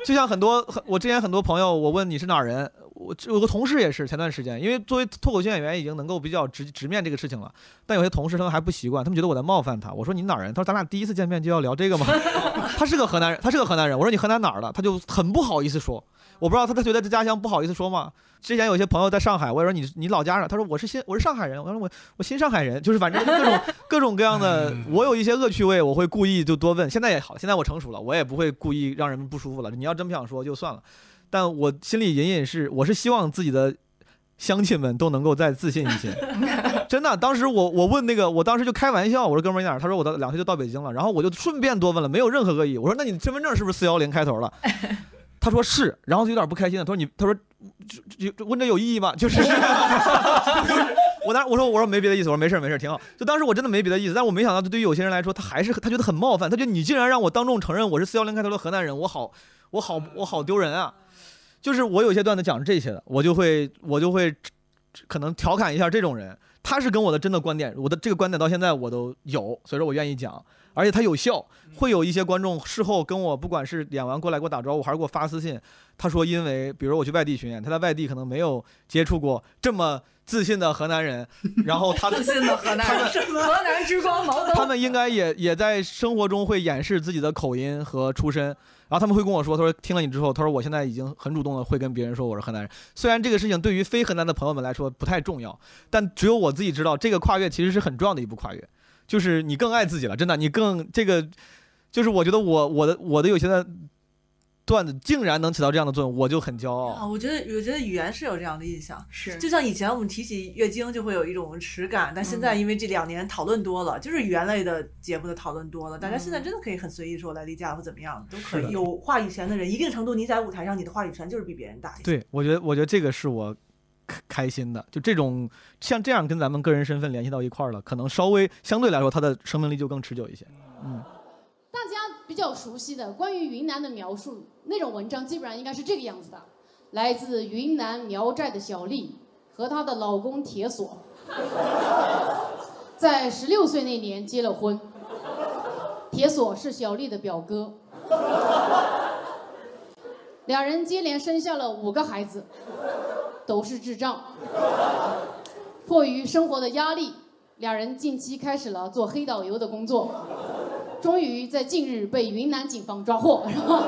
S8: 就像很多很我之前很多朋友，我问你是哪儿人，我有个同事也是前段时间，因为作为脱口秀演员已经能够比较直直面这个事情了，但有些同事他们还不习惯，他们觉得我在冒犯他。我说你哪儿人？他说咱俩第一次见面就要聊这个吗？他是个河南人，他是个河南人。我说你河南哪儿的？他就很不好意思说。我不知道他他觉得这家乡不好意思说吗？之前有些朋友在上海，我也说你你老家上，他说我是新我是上海人，我说我我新上海人，就是反正各种 各种各样的，我有一些恶趣味，我会故意就多问。现在也好，现在我成熟了，我也不会故意让人们不舒服了。你要真不想说就算了，但我心里隐隐是，我是希望自己的乡亲们都能够再自信一些。真的，当时我我问那个，我当时就开玩笑，我说哥们儿你哪儿？他说我到两岁就到北京了，然后我就顺便多问了，没有任何恶意。我说那你身份证是不是四幺零开头了？他说是，然后就有点不开心了。他说你，他说就就问这有意义吗？就是，我当时我说我说没别的意思，我说没事没事挺好。就当时我真的没别的意思，但我没想到，对于有些人来说，他还是他觉得很冒犯。他觉得你竟然让我当众承认我是四幺零开头的河南人，我好我好我好丢人啊！就是我有些段子讲这些的，我就会我就会可能调侃一下这种人。他是跟我的真的观点，我的这个观点到现在我都有，所以说我愿意讲。而且他有效，会有一些观众事后跟我，不管是演完过来给我打招呼，还是给我发私信，他说因为比如我去外地巡演，他在外地可能没有接触过这么自信的河南人，然后他
S7: 自信的河南人，河南之光毛
S8: 他们应该也也在生活中会掩饰自己的口音和出身，然后他们会跟我说，他说听了你之后，他说我现在已经很主动的会跟别人说我是河南人，虽然这个事情对于非河南的朋友们来说不太重要，但只有我自己知道，这个跨越其实是很重要的一步跨越。就是你更爱自己了，真的，你更这个，就是我觉得我我的我的有些的段子竟然能起到这样的作用，我就很骄傲啊！
S6: 我觉得我觉得语言是有这样的印象，
S7: 是
S6: 就像以前我们提起月经就会有一种耻感，但现在因为这两年讨论多了，就是语言类的节目的讨论多了，大家现在真的可以很随意说来例假或怎么样都可以。有话语权的人，一定程度你在舞台上你的话语权就是比别人大一些。
S8: 对，我觉得我觉得这个是我开开心的，就这种像这样跟咱们个人身份联系到一块儿了，可能稍微相对来说它的生命力就更持久一些。嗯，
S10: 比较熟悉的关于云南的描述，那种文章基本上应该是这个样子的：来自云南苗寨的小丽和她的老公铁锁，在十六岁那年结了婚。铁锁是小丽的表哥，两人接连生下了五个孩子，都是智障。迫于生活的压力，两人近期开始了做黑导游的工作。终于在近日被云南警方抓获。然 后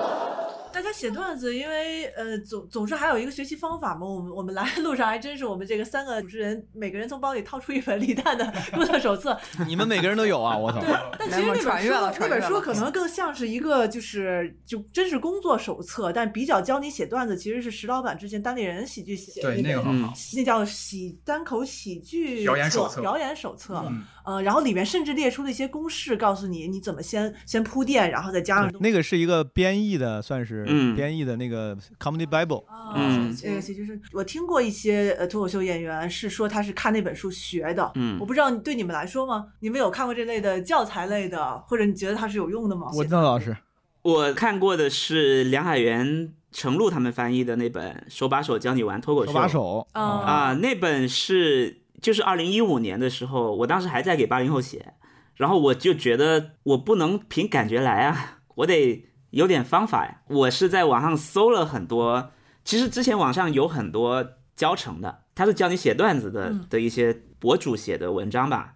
S6: 大家写段子，因为呃总总是还有一个学习方法嘛。我们我们来路上还真是我们这个三个主持人，每个人从包里掏出一本李诞的录特手册。
S8: 你们每个人都有啊，我操！
S6: 但其实那本书那本书可能更像是一个就是就真是工作手册，但比较教你写段子，其实是石老板之前单立人喜剧写的
S2: 对那个很好
S6: 那叫喜单口喜剧
S2: 表演手册
S6: 表演手册。
S2: 嗯
S6: 呃，然后里面甚至列出了一些公式，告诉你你怎么先先铺垫，然后再加上
S8: 那个是一个编译的，算是
S9: 嗯
S8: 编译的那个 Comedy Bible。
S9: 嗯
S6: 这个喜剧是我听过一些呃脱口秀演员是说他是看那本书学的，
S9: 嗯
S6: 我不知道对你们来说吗？你们有看过这类的教材类的，或者你觉得它是有用的吗？
S8: 我知道老师，
S9: 我看过的是梁海源、程璐他们翻译的那本《手把手教你玩脱口秀》。
S8: 手把手
S6: 啊
S9: 啊，那本是就是二零一五年的时候，我当时还在给八零后写，然后我就觉得我不能凭感觉来啊，我得有点方法呀。我是在网上搜了很多，其实之前网上有很多教程的，他是教你写段子的
S6: 嗯
S9: 的一些博主写的文章吧，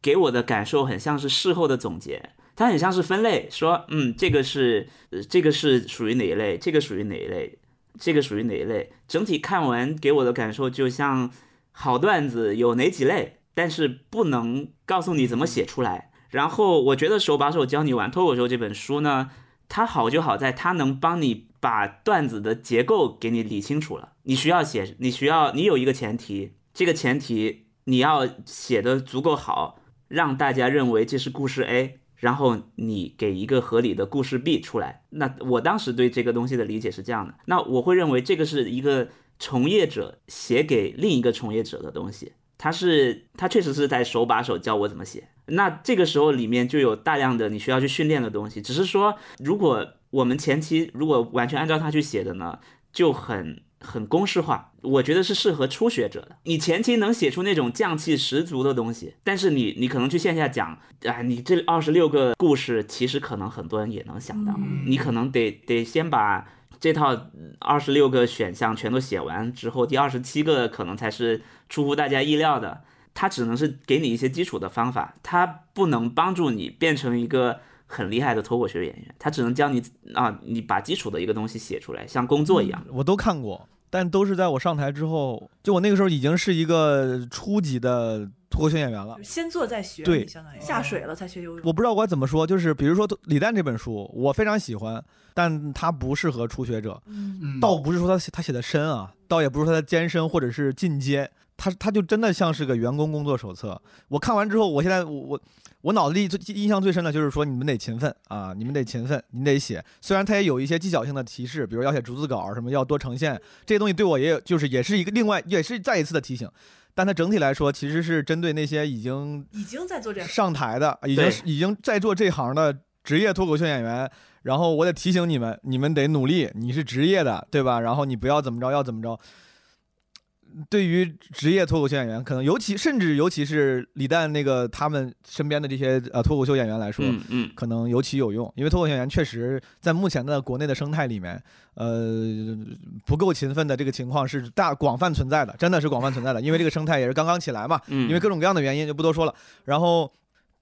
S9: 给我的感受很像是事后的总结。它很像是分类，说，嗯，这个是，呃，这个是属于哪一类，这个属于哪一类，这个属于哪一类。整体看完给我的感受就像好段子有哪几类，但是不能告诉你怎么写出来。然后我觉得手把手教你玩脱口秀这本书呢，它好就好在它能帮你把段子的结构给你理清楚了。你需要写，你需要你有一个前提，这个前提你要写的足够好，让大家认为这是故事 A。然后你给一个合理的故事 B 出来，那我当时对这个东西的理解是这样的，那我会认为这个是一个从业者写给另一个从业者的东西，他是他确实是在手把手教我怎么写。那这个时候里面就有大量的你需要去训练的东西，只是说如果我们前期如果完全按照他去写的呢，就很很公式化，我觉得是适合初学者的。你前期能写出那种匠气十足的东西，但是你你可能去线下讲，啊，你这二十六个故事，其实可能很多人也能想到，你可能得得先把这套二十六个选项全都写完之后，第二十七个可能才是出乎大家意料的。它只能是给你一些基础的方法，它不能帮助你变成一个很厉害的脱口秀演员，它只能教你啊，你把基础的一个东西写出来，像工作一样。
S8: 我都看过，但都是在我上台之后，就我那个时候已经是一个初级的脱口秀演员了。
S6: 先做再学，
S8: 对
S6: 相当于下水了才学游泳。
S8: 我不知道我怎么说，就是比如说李诞这本书，我非常喜欢，但他不适合初学者。
S6: 嗯
S8: 倒不是说他写他写的深啊，倒也不是说他艰深或者是进阶，他他就真的像是个员工工作手册。我看完之后，我现在我我我脑子里最印象最深的就是说你们得勤奋啊，你们得勤奋，你得写。虽然他也有一些技巧性的提示，比如要写逐字稿，什么要多呈现这些东西，对我也有就是也是一个另外也是再一次的提醒。但它整体来说，其实是针对那些已经
S6: 已经在做这样
S8: 上台的，已经已经在做这行的职业脱口秀演员。然后我得提醒你们，你们得努力，你是职业的，对吧？然后你不要怎么着，要怎么着。对于职业脱口秀演员，可能尤其甚至尤其是李诞那个他们身边的这些呃脱口秀演员来说，
S9: 嗯嗯，
S8: 可能尤其有用，因为脱口秀演员确实在目前的国内的生态里面，呃，不够勤奋的这个情况是大广泛存在的，真的是广泛存在的，因为这个生态也是刚刚起来嘛，
S9: 嗯。
S8: 因为各种各样的原因就不多说了。然后，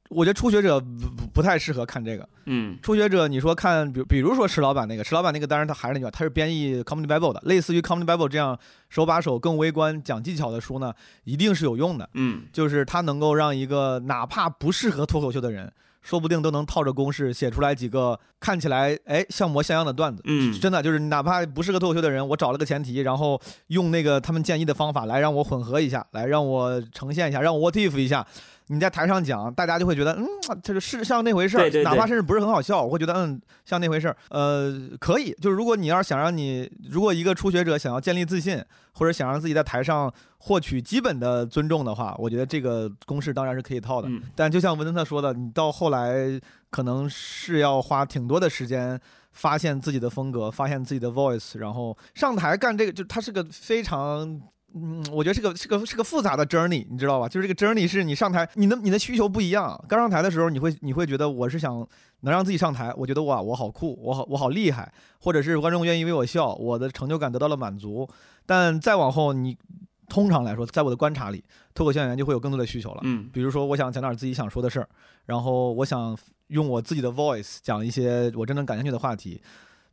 S8: 我觉得初学者不不不太适合看这个。
S9: 嗯
S8: 初学者，你说看，比如比如说石老板那个，石老板那个，当然他还是那句话，他是编译 Comedy Bible 的，类似于 Comedy Bible 这样手把手、更微观、讲技巧的书呢，一定是有用的。
S9: 嗯
S8: 就是它能够让一个哪怕不适合脱口秀的人，说不定都能套着公式写出来几个看起来哎像模像样的段子。
S9: 嗯
S8: 真的就是哪怕不适合脱口秀的人，我找了个前提，然后用那个他们建议的方法来让我混合一下，来让我呈现一下，让我 what if 一下。你在台上讲，大家就会觉得，嗯，这个是像那回事儿，
S9: 对对对
S8: 哪怕甚至不是很好笑，我会觉得，嗯，像那回事儿。呃，可以，就是如果你要是想让你，如果一个初学者想要建立自信，或者想让自己在台上获取基本的尊重的话，我觉得这个公式当然是可以套的。
S9: 嗯
S8: 但就像文森特说的，你到后来可能是要花挺多的时间发现自己的风格，发现自己的 voice，然后上台干这个，就它是个非常。嗯，我觉得是个是个是个复杂的 journey，你知道吧？就是这个 journey 是你上台，你的你的需求不一样。刚上台的时候，你会你会觉得我是想能让自己上台，我觉得哇，我好酷，我好我好厉害，或者是观众愿意为我笑，我的成就感得到了满足。但再往后，你通常来说，在我的观察里，脱口秀演员就会有更多的需求了。
S9: 嗯
S8: 比如说，我想讲点自己想说的事儿，然后我想用我自己的 voice 讲一些我真正感兴趣的话题。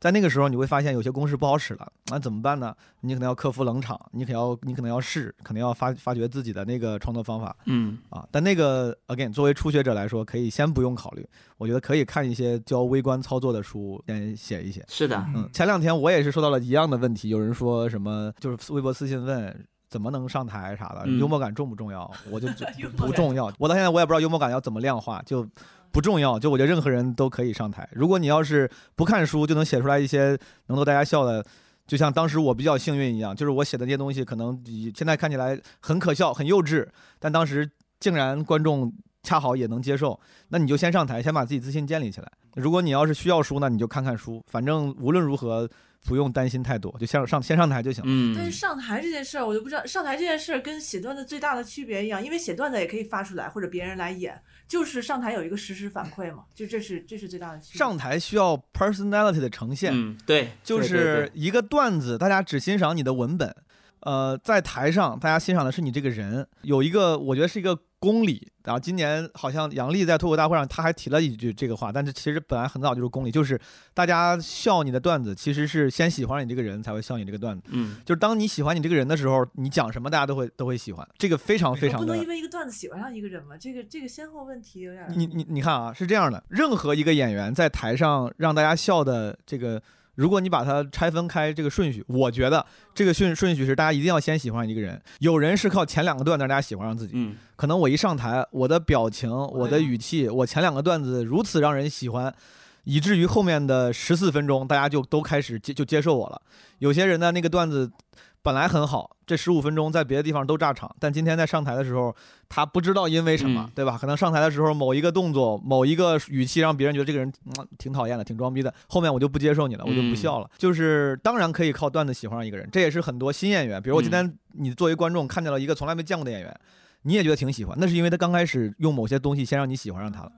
S8: 在那个时候，你会发现有些公式不好使了，那怎么办呢？你可能要克服冷场，你可能要你可能要试，可能要发发掘自己的那个创作方法
S9: 嗯
S8: 啊。但那个 again，作为初学者来说，可以先不用考虑。我觉得可以看一些教微观操作的书，先写一写。
S9: 是的，
S8: 嗯，前两天我也是收到了一样的问题，有人说什么就是微博私信问怎么能上台啥的，
S9: 嗯
S8: 幽默感重不重要？我就就 不重要。我到现在我也不知道幽默感要怎么量化，就不重要。就我觉得任何人都可以上台。如果你要是不看书就能写出来一些能逗大家笑的。就像当时我比较幸运一样，就是我写的那些东西可能现在看起来很可笑、很幼稚，但当时竟然观众恰好也能接受，那你就先上台，先把自己自信建立起来。如果你要是需要书呢，你就看看书，反正无论如何，不用担心太多，就先上先上台就行了。
S9: 嗯
S6: 但是上台这件事儿，我就不知道上台这件事儿跟写段子最大的区别一样，因为写段子也可以发出来，或者别人来演，就是上台有一个实时反馈嘛，就这是这是最大的区别。
S8: 上台需要 personality 的呈现，
S9: 嗯，对，
S8: 就是一个段子，大家只欣赏你的文本，呃，在台上大家欣赏的是你这个人。有一个我觉得是一个公理，然后今年好像杨笠在脱口大会上他还提了一句这个话，但是其实本来很早就是公理，就是大家笑你的段子，其实是先喜欢你这个人才会笑你这个段子。
S9: 嗯，
S8: 就是当你喜欢你这个人的时候，你讲什么大家都会都会喜欢，这个非常非常的
S6: 不能因为一个段子喜欢上一个人吗，这个这个先后问题有点。
S8: 你你你看啊，是这样的，任何一个演员在台上让大家笑的这个，如果你把它拆分开这个顺序，我觉得这个顺顺序是大家一定要先喜欢一个人。有人是靠前两个段子让大家喜欢上自己，
S9: 嗯，
S8: 可能我一上台，我的表情、我的语气，我前两个段子如此让人喜欢。以至于后面的十四分钟，大家就都开始接就接受我了。有些人呢，那个段子本来很好，这十五分钟在别的地方都炸场，但今天在上台的时候，他不知道因为什么，
S9: 嗯
S8: 对吧？可能上台的时候某一个动作、某一个语气，让别人觉得这个人、嗯、挺讨厌的、挺装逼的，后面我就不接受你了，我就不笑了。就是当然可以靠段子喜欢上一个人，这也是很多新演员，比如我今天你作为观众看见了一个从来没见过的演员。你也觉得挺喜欢，那是因为他刚开始用某些东西先让你喜欢上他了。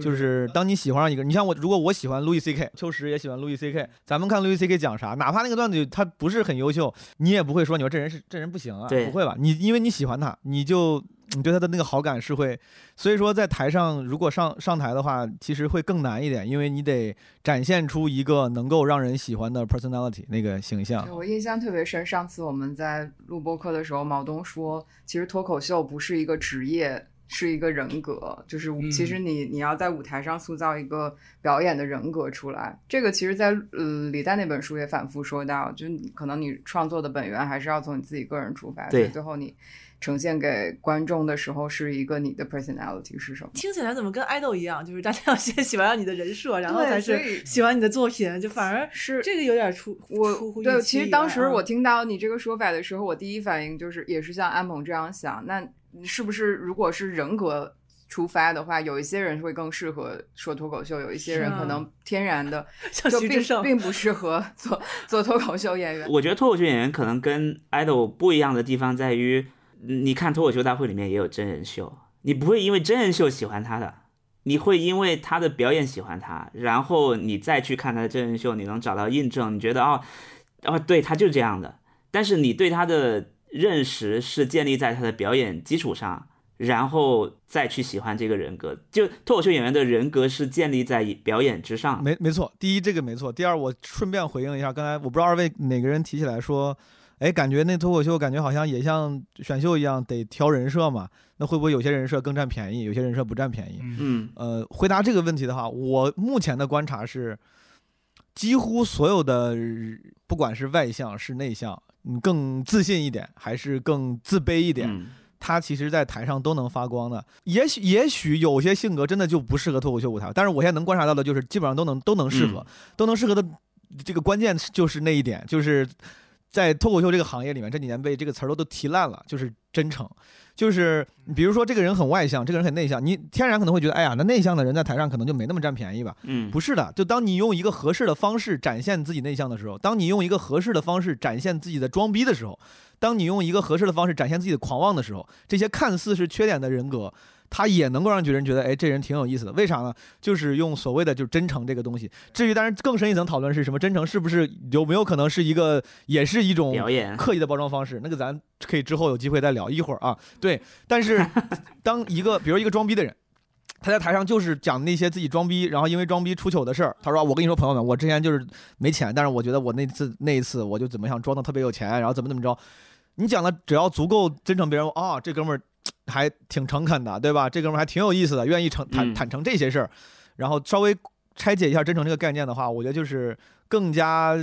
S8: 就是当你喜欢上一个人，你像我，如果我喜欢路易 C K，秋实也喜欢路易 C K，咱们看路易 C K 讲啥，哪怕那个段子他不是很优秀，你也不会说你说这人是这人不行啊，
S9: 对
S8: 不会吧？你因为你喜欢他，你就你对他的那个好感是会，所以说在台上如果上上台的话，其实会更难一点，因为你得展现出一个能够让人喜欢的 personality 那个形象。
S7: 我印象特别深，上次我们在录播客的时候，毛东说，其实脱口秀不是一个职业，是一个人格，就是其实你你要在舞台上塑造一个表演的人格出来。这个其实在，呃李诞那本书也反复说到，就是可能你创作的本源还是要从你自己个人出发，所以
S9: 对
S7: 最后你呈现给观众的时候是一个你的 personality 是什么。
S6: 听起来怎么跟爱豆一样？就是大家要先喜欢上你的人设，然后才是喜欢你的作品，就反而
S7: 是
S6: 这个有点出
S7: 我
S6: 出乎预
S7: 对，其实当时我听到你这个说法的时候，我第一反应就是也是像安鹏这样想，那是不是如果是人格出发的话，有一些人会更适合说脱口秀，有一些人可能天然的
S6: 像
S7: 就并
S6: 徐志胜
S7: 并不适合做做脱口秀演员。
S9: 我觉得脱口秀演员可能跟 idol 不一样的地方在于，你看脱口秀大会里面也有真人秀，你不会因为真人秀喜欢他的，你会因为他的表演喜欢他，然后你再去看他的真人秀，你能找到印证，你觉得哦，哦，对他就这样的，但是你对他的认识是建立在他的表演基础上。然后再去喜欢这个人格，就脱口秀演员的人格是建立在表演之上。
S8: 没没错，第一这个没错，第二我顺便回应一下，刚才我不知道二位哪个人提起来说，哎，感觉那脱口秀感觉好像也像选秀一样得挑人设嘛，那会不会有些人设更占便宜，有些人设不占便宜？
S9: 嗯
S8: 呃，回答这个问题的话，我目前的观察是，几乎所有的不管是外向是内向，你更自信一点还是更自卑一点，
S9: 嗯
S8: 他其实在台上都能发光的。也许也许有些性格真的就不适合脱口秀舞台，但是我现在能观察到的就是基本上都能都能适合，
S9: 嗯
S8: 都能适合的。这个关键就是那一点，就是在脱口秀这个行业里面，这几年被这个词儿都都提烂了，就是真诚。就是比如说这个人很外向，这个人很内向，你天然可能会觉得，哎呀，那内向的人在台上可能就没那么占便宜吧？
S9: 嗯，
S8: 不是的，就当你用一个合适的方式展现自己内向的时候，当你用一个合适的方式展现自己的装逼的时候，当你用一个合适的方式展现自己的狂妄的时候，这些看似是缺点的人格，他也能够让别人觉得，哎，这人挺有意思的。为啥呢？就是用所谓的就是真诚这个东西。至于当然更深一层讨论是什么，真诚是不是有没有可能是一个，也是一种
S9: 表演
S8: 刻意的包装方式？那个咱可以之后有机会再聊一会儿啊。对，但是 当一个比如一个装逼的人。他在台上就是讲那些自己装逼，然后因为装逼出糗的事儿。他说：“我跟你说，朋友们，我之前就是没钱，但是我觉得我那次那一次，我就怎么想装的特别有钱，然后怎么怎么着。你讲的只要足够真诚，别人啊、这哥们儿还挺诚恳的，对吧？这哥们儿还挺有意思的，愿意诚坦
S9: 嗯
S8: 坦诚这些事儿。然后稍微拆解一下真诚这个概念的话，我觉得就是更加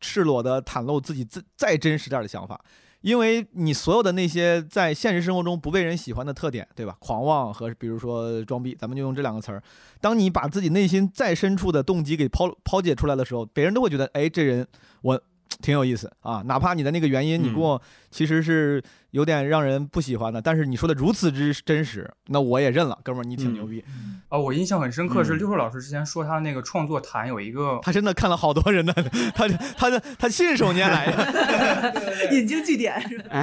S8: 赤裸的袒露自己自再真实点儿的想法。因为你所有的那些在现实生活中不被人喜欢的特点，对吧？狂妄和比如说装逼，咱们就用这两个词儿。当你把自己内心再深处的动机给抛抛解出来的时候，别人都会觉得，哎，这人我 挺有意思啊。哪怕你的那个原因，你跟我其实是有点让人不喜欢的。但是你说的如此之真实，那我也认了，哥们儿，你挺牛逼。
S2: 啊，我印象很深刻是
S8: 嗯
S2: 六兽老师之前说他那个创作坛有一个，
S8: 他真的看了好多人的，他他他他信手拈来的。
S6: 引经据典是吧？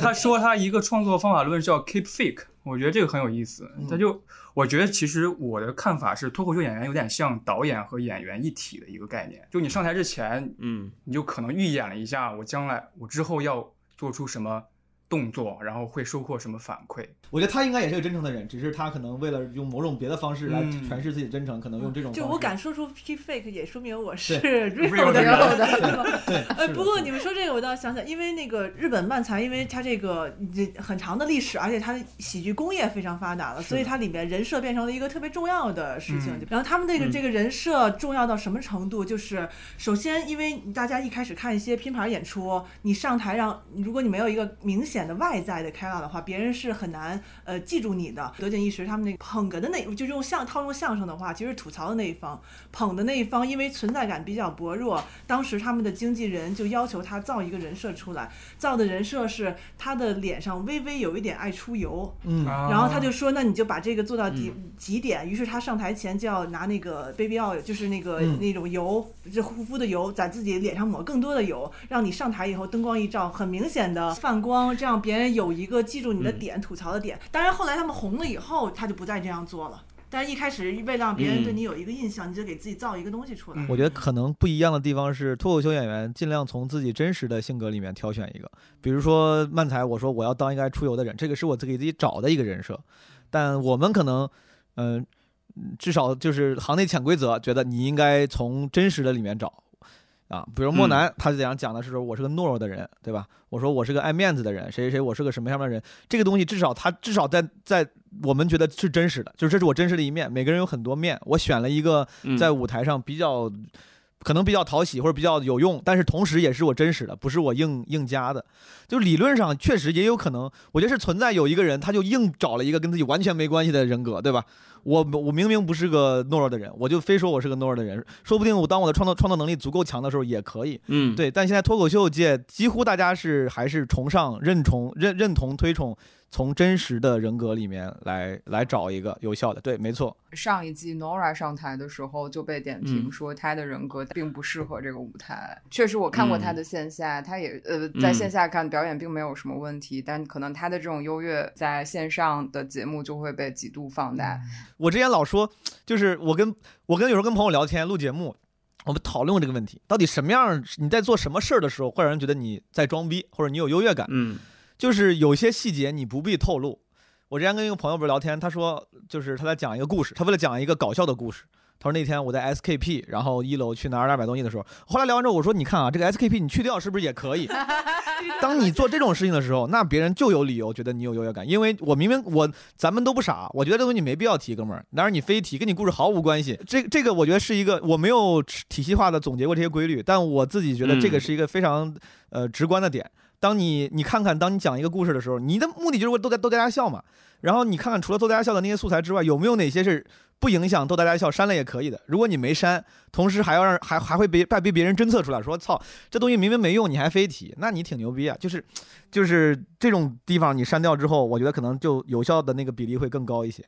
S2: 他说他一个创作方法论叫 keep fake，我觉得这个很有意思。他就我觉得其实我的看法是，脱口秀演员有点像导演和演员一体的一个概念。就你上台之前，
S9: 嗯，
S2: 你就可能预演了一下，我将来我之后要做出什么动作，然后会收获什么反馈。
S8: 我觉得他应该也是个真诚的人，只是他可能为了用某种别的方式来
S2: 嗯
S8: 诠释自己的真诚，可能用这种
S6: 就
S8: 方式
S6: 我敢说出 keep fake，也说明我是
S8: 对
S6: real 的对吧？
S8: 对，
S6: 不过你们说这个，我倒想起来，因为那个日本漫才，因为它这个这很长的历史，而且它的喜剧工业非常发达了，所以它里面人设变成了一个特别重要的事情。
S2: 嗯
S6: 然后他们这个
S9: 嗯
S6: 这个人设重要到什么程度？就是首先，因为大家一开始看一些拼盘演出，你上台让如果你没有一个明显的外在的开朗的话，别人是很难呃记住你的。德景一时他们那个捧哏的那，就是用相套用相声的话，其实吐槽的那一方，捧的那一方，因为存在感比较薄弱，当时他们的经纪人就要求他造一个人设出来，造的人设是他的脸上微微有一点爱出油，
S8: 嗯，
S6: 然后他就说，那你就把这个做到极
S9: 嗯
S6: 极点。于是他上台前就要拿那个 baby oil，就是那个
S8: 嗯
S6: 那种油，这护肤的油，在自己脸上抹更多的油，让你上台以后灯光一照，很明显的泛光，这样别人有一个记住你的
S9: 嗯
S6: 点、吐槽的点。当然后来他们红了以后，他就不再这样做了。但是一开始为了让别人对
S9: 嗯
S6: 你有一个印象，你就给自己造一个东西出来。
S2: 嗯
S8: 我觉得可能不一样的地方是，脱口秀演员尽量从自己真实的性格里面挑选一个。比如说漫才，我说我要当一个爱出游的人，这个是我自己给自己找的一个人设。但我们可能，嗯、至少就是行内潜规则，觉得你应该从真实的里面找。啊，比如莫南，他这样讲的是说，我是个懦弱的人，对吧？我说我是个爱面子的人，谁谁谁，我是个什么样的人？这个东西至少他至少在在我们觉得是真实的，就是这是我真实的一面。每个人有很多面，我选了一个
S9: 嗯
S8: 在舞台上比较可能比较讨喜或者比较有用，但是同时也是我真实的，不是我硬硬加的。就理论上确实也有可能，我觉得是存在有一个人，他就硬找了一个跟自己完全没关系的人格，对吧？我我明明不是个懦弱的人，我就非说我是个懦弱的人，说不定我当我的创造创造能力足够强的时候也可以。
S9: 嗯，
S8: 对，但现在脱口秀界几乎大家是还是崇尚、认同、认认同、推崇从真实的人格里面来来找一个有效的。对，没错。
S7: 上一季 Nora 上台的时候就被点评
S9: 嗯
S7: 说她的人格并不适合这个舞台。确实，我看过她
S9: 嗯
S7: 的线下，她也呃在
S9: 嗯
S7: 线下看表演并没有什么问题，但可能她的这种优越在线上的节目就会被极度放大。
S8: 我之前老说，就是我跟我跟有时候跟朋友聊天录节目，我们讨论过这个问题，到底什么样你在做什么事儿的时候会让人觉得你在装逼，或者你有优越感？
S9: 嗯
S8: 就是有些细节你不必透露。我之前跟一个朋友不是聊天，他说就是他在讲一个故事，他为了讲一个搞笑的故事，他说那天我在 SKP，然后一楼去拿二百东西的时候，后来聊完之后我说你看啊，这个 SKP 你去掉是不是也可以？当你做这种事情的时候，那别人就有理由觉得你有优越感，因为我明明我咱们都不傻，我觉得这东西你没必要提，哥们儿，但是你非提，跟你故事毫无关系。这这个我觉得是一个我没有体系化的总结过这些规律，但我自己觉得这个
S9: 嗯
S8: 是一个非常呃直观的点。当你你看看，当你讲一个故事的时候，你的目的就是为了逗大逗大家笑嘛。然后你看看，除了逗大家笑的那些素材之外，有没有哪些是不影响逗大家笑，删了也可以的？如果你没删，同时还要让还还会被被被别人侦测出来说，操，这东西明明没用，你还非提，那你挺牛逼啊！就是就是这种地方你删掉之后，我觉得可能就有效的那个比例会更高一些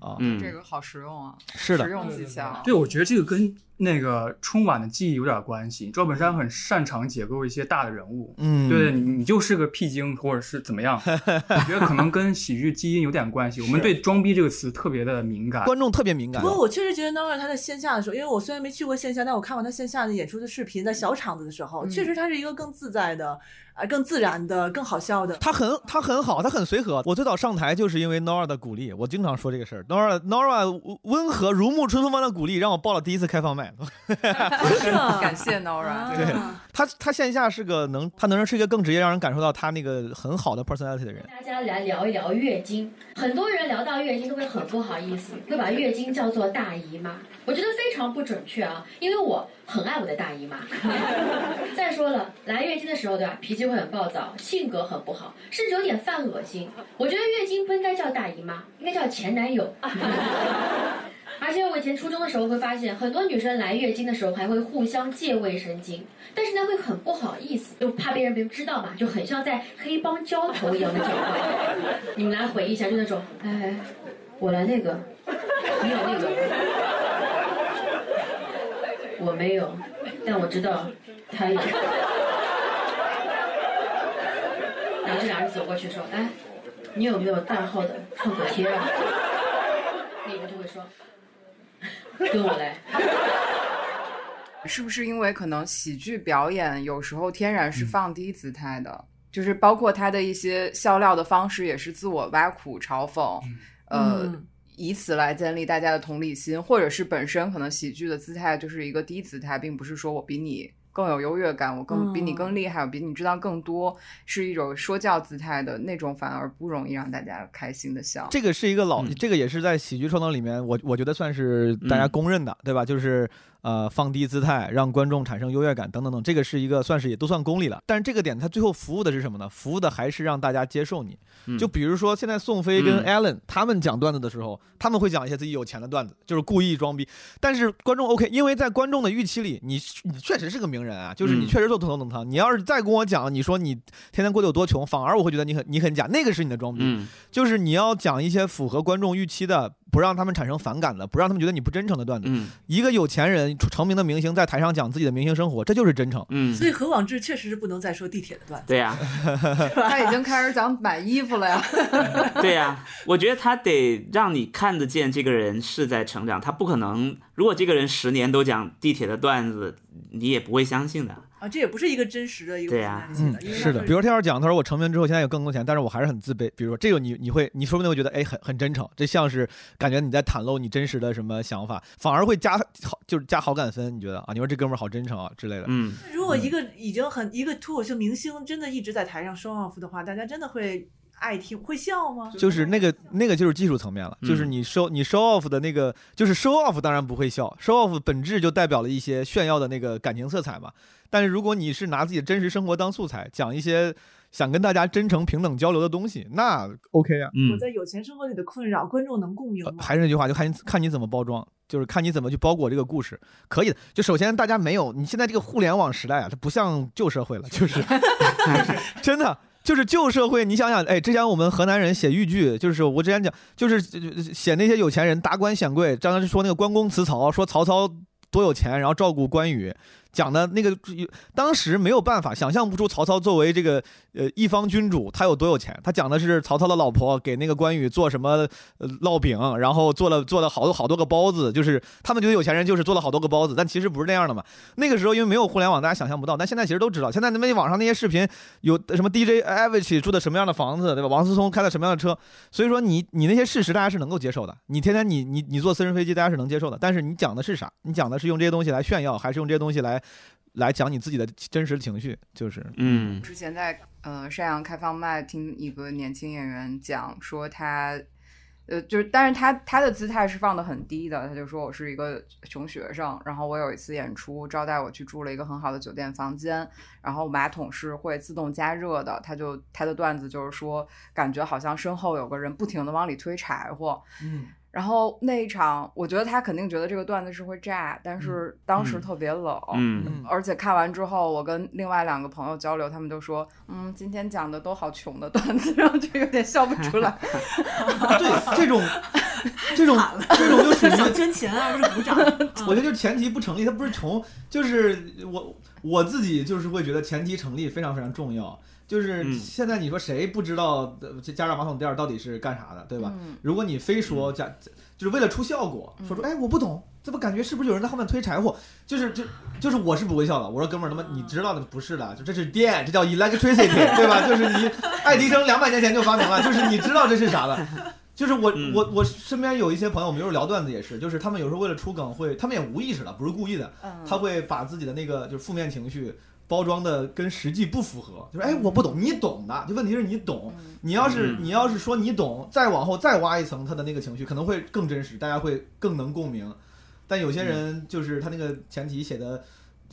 S8: 啊。
S9: 嗯，
S7: 这个好实用啊，
S8: 是的
S7: 实用技巧。
S2: 对，我觉得这个跟那个春晚的记忆有点关系。赵本山很擅长解构一些大的人物，
S8: 嗯，
S2: 对你你就是个屁精或者是怎么样，我觉得可能跟喜剧基因有点关系。我们对“装逼”这个词特别的敏感。
S8: 观众特别敏感
S6: 不。过我确实觉得 Nora 他在线下的时候，因为我虽然没去过线下，但我看过他线下的演出的视频，在小场子的时候，
S7: 嗯
S6: 确实他是一个更自在的，啊，更自然的、更好笑的。
S8: 他很他很好，他很随和。我最早上台就是因为 Nora 的鼓励，我经常说这个事儿。Nora Nora 温和如沐春风般的鼓励，让我报了第一次开放麦。
S6: 是吗
S7: 感谢 Nora，
S6: 对
S8: 他他线下是个能，他能是一个更直接让人感受到他那个很好的 personality 的人。
S11: 大家来聊一聊月经。很多人聊到月经都会很不好意思，会把月经叫做大姨妈。我觉得非常不准确啊，因为我很爱我的大姨妈。再说了，来月经的时候对吧，脾气会很暴躁，性格很不好，甚至有点犯恶心。我觉得月经不应该叫大姨妈，应该叫前男友。而且我以前初中的时候会发现，很多女生来月经的时候还会互相借卫生巾，但是呢会很不好意思，就怕别人别人知道嘛，就很像在黑帮交头一样的讲话。你们来回忆一下，就那种，哎，我来那个，你有那个，我没有，但我知道他有。然后这俩人走过去说，哎，你有没有大号的创可贴啊？那个就会说，跟我来。
S7: 是不是因为可能喜剧表演有时候天然是放低姿态的，就是包括他的一些笑料的方式也是自我挖苦、嘲讽，呃，
S6: 嗯
S7: 以此来建立大家的同理心，或者是本身可能喜剧的姿态就是一个低姿态，并不是说我比你更有优越感，我更、比你更厉害，我比你知道更多，是一种说教姿态的那种，反而不容易让大家开心的笑。
S8: 这个是一个老，
S9: 嗯
S8: 这个也是在喜剧创作里面，我我觉得算是大家公认的，对吧？就是呃放低姿态，让观众产生优越感等等等，这个是一个算是也都算功利了。但是这个点它最后服务的是什么呢？服务的还是让大家接受你。
S9: 嗯
S8: 就比如说现在宋飞跟
S9: 嗯
S8: Allen 他们讲段子的时候，他们会讲一些自己有钱的段子，就是故意装逼。但是观众 OK，因为在观众的预期里，你你确实是个名人啊，就是你
S9: 嗯
S8: 确实做头等舱。你要是再跟我讲，你说你天天过得有多穷，反而我会觉得你很你很假，那个是你的装逼。
S9: 嗯
S8: 就是你要讲一些符合观众预期的，不让他们产生反感的，不让他们觉得你不真诚的段子。
S9: 嗯
S8: 一个有钱人成名的明星在台上讲自己的明星生活，这就是真诚。
S9: 嗯
S6: 所，以何广智确实是不能再说地铁的段子。
S9: 对呀、
S7: 他已经开始讲买衣服了呀。
S9: 对呀、我觉得他得让你看得见这个人是在成长，他不可能，如果这个人十年都讲地铁的段子，你也不会相信的。
S6: 啊，这也不是一个真实的一个
S9: 对呀
S6: personality 的，
S8: 是的，比如他要是讲，他说我成名之后现在有更多钱，但是我还是很自卑。比如说这个你你会你说不定会觉得哎很很真诚，这像是感觉你在袒露你真实的什么想法，反而会加好就是加好感分。你觉得啊？你说这哥们儿好真诚啊之类的。
S9: 嗯，
S6: 如果一个已经很一个脱口秀明星真的一直在台上 show off 的话，大家真的会爱听会笑吗？
S8: 就是那个那个就是技术层面了，
S9: 嗯
S8: 就是你 show 你 show off 的那个，就是 show off 当然不会笑，show off 本质就代表了一些炫耀的那个感情色彩嘛。但是如果你是拿自己的真实生活当素材，讲一些想跟大家真诚平等交流的东西，那 OK 啊。
S9: 嗯
S6: 我在有钱生活里的困扰，观众能共鸣
S8: 呃？还是那句话，就看你看你怎么包装，就是看你怎么去包裹这个故事，可以的。就首先大家没有，你现在这个互联网时代啊，它不像旧社会了，就是 真的。就是旧社会，你想想，哎，之前我们河南人写豫剧，就是我之前讲，就是呃写那些有钱人达官显贵，张时说那个关公辞曹，说曹操多有钱，然后照顾关羽，讲的那个当时没有办法想象不出曹操作为这个呃一方君主他有多有钱。他讲的是曹操的老婆给那个关羽做什么烙饼，然后做了做了好多好多个包子，就是他们觉得有钱人就是做了好多个包子，但其实不是那样的嘛。那个时候因为没有互联网，大家想象不到，但现在其实都知道。现在那边网上那些视频有什么 DJ Avicii 住的什么样的房子，对吧？王思聪开的什么样的车，所以说你你那些事实大家是能够接受的。你天天你你你坐私人飞机，大家是能接受的。但是你讲的是啥？你讲的是用这些东西来炫耀，还是用这些东西来来讲你自己的真实情绪？就是
S9: 嗯
S7: 之前在呃山羊开放麦听一个年轻演员讲说他。呃，就是，但是他他的姿态是放的很低的，他就说我是一个穷学生，然后我有一次演出招待我去住了一个很好的酒店房间，然后马桶是会自动加热的，他就他的段子就是说，感觉好像身后有个人不停的往里推柴火，
S8: 嗯，
S7: 然后那一场，我觉得他肯定觉得这个段子是会炸，但是当时
S9: 嗯
S7: 特别冷，
S9: 嗯
S7: 而且看完之后，我跟另外两个朋友交流，他们都说，嗯，今天讲的都好穷的段子，然后就有点笑不出来。
S8: 对这种 这种这种就属于
S6: 想捐钱啊，不是鼓掌。
S8: 我觉得就是前提不成立，他不是穷，就是我我自己就是会觉得前提成立非常非常重要。就是
S9: 嗯
S8: 现在你说谁不知道呃这加热马桶垫儿到底是干啥的，对吧？
S7: 嗯
S8: 如果你非说加，就是为了出效果，说出哎我不懂，怎么感觉是不是有人在后面推柴火？就是就就是我是不会笑的。我说哥们儿，他妈你知道的不是的，就这是电，这叫 electricity，对吧？就是你爱迪生两百年前就发明了，就是你知道这是啥的。就是我
S9: 嗯
S8: 我我身边有一些朋友，我们有时候聊段子也是，就是他们有时候为了出梗会，他们也无意识的，不是故意的，
S7: 嗯
S8: 他会把自己的那个就是负面情绪包装的跟实际不符合，就是哎我不懂，你懂的，就问题是你懂，你要是
S9: 嗯。
S8: 你要是说你懂，再往后再挖一层他的那个情绪，可能会更真实，大家会更能共鸣。但有些人就是他那个前提写的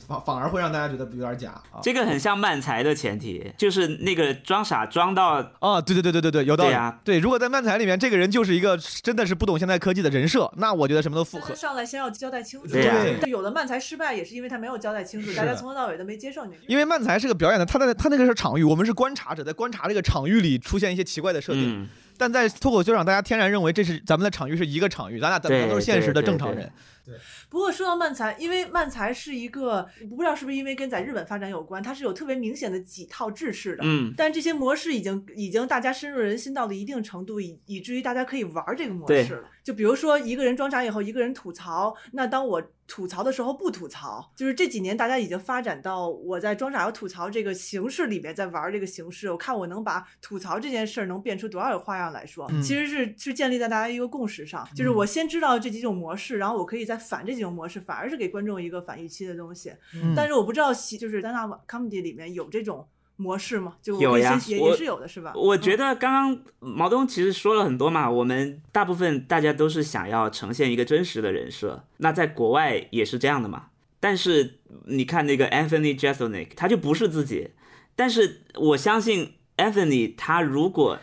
S8: 反反而会让大家觉得有点假啊。
S9: 这个很像漫才的前提，就是那个装傻装到
S8: 啊，对对对对对对，有道理。
S9: 对啊
S8: 对，如果在漫才里面，这个人就是一个真的是不懂现代科技的人设，那我觉得什么都符合。
S6: 上来先要交代清楚。
S9: 对
S6: 有的漫才失败也是因为他没有交代清楚，大家从头到尾都没接受你。
S8: 因为漫才是个表演的，他在他那个是场域，我们是观察者，在观察这个场域里出现一些奇怪的设定。
S9: 嗯，
S8: 但在脱口秀上，大家天然认为这是咱们的场域是一个场域，咱俩咱们都是现实的
S9: 对对对
S8: 正常人。
S6: 不过说到漫才，因为漫才是一个不知道是不是因为跟在日本发展有关，它是有特别明显的几套制式的。
S9: 嗯
S6: 但这些模式已经已经大家深入人心到了一定程度，以以至于大家可以玩这个模式了。就比如说一个人装傻以后，一个人吐槽，那当我吐槽的时候不吐槽，就是这几年大家已经发展到我在装傻和吐槽这个形式里面在玩这个形式，我看我能把吐槽这件事儿能变出多少个花样来说，
S8: 嗯
S6: 其实是是建立在大家一个共识上，就是我先知道这几种模式，然后我可以再反这几种模式，反而是给观众一个反预期的东西。
S8: 嗯
S6: 但是我不知道喜就是 stand up comedy 里面有这种模式吗？就
S9: 有呀
S6: 也是有的，是吧？
S9: 我觉得刚刚毛东其实说了很多嘛，我们大部分大家都是想要呈现一个真实的人设，那在国外也是这样的嘛。但是你看那个 Anthony Jeselnik，他就不是自己。但是我相信 Anthony，他如果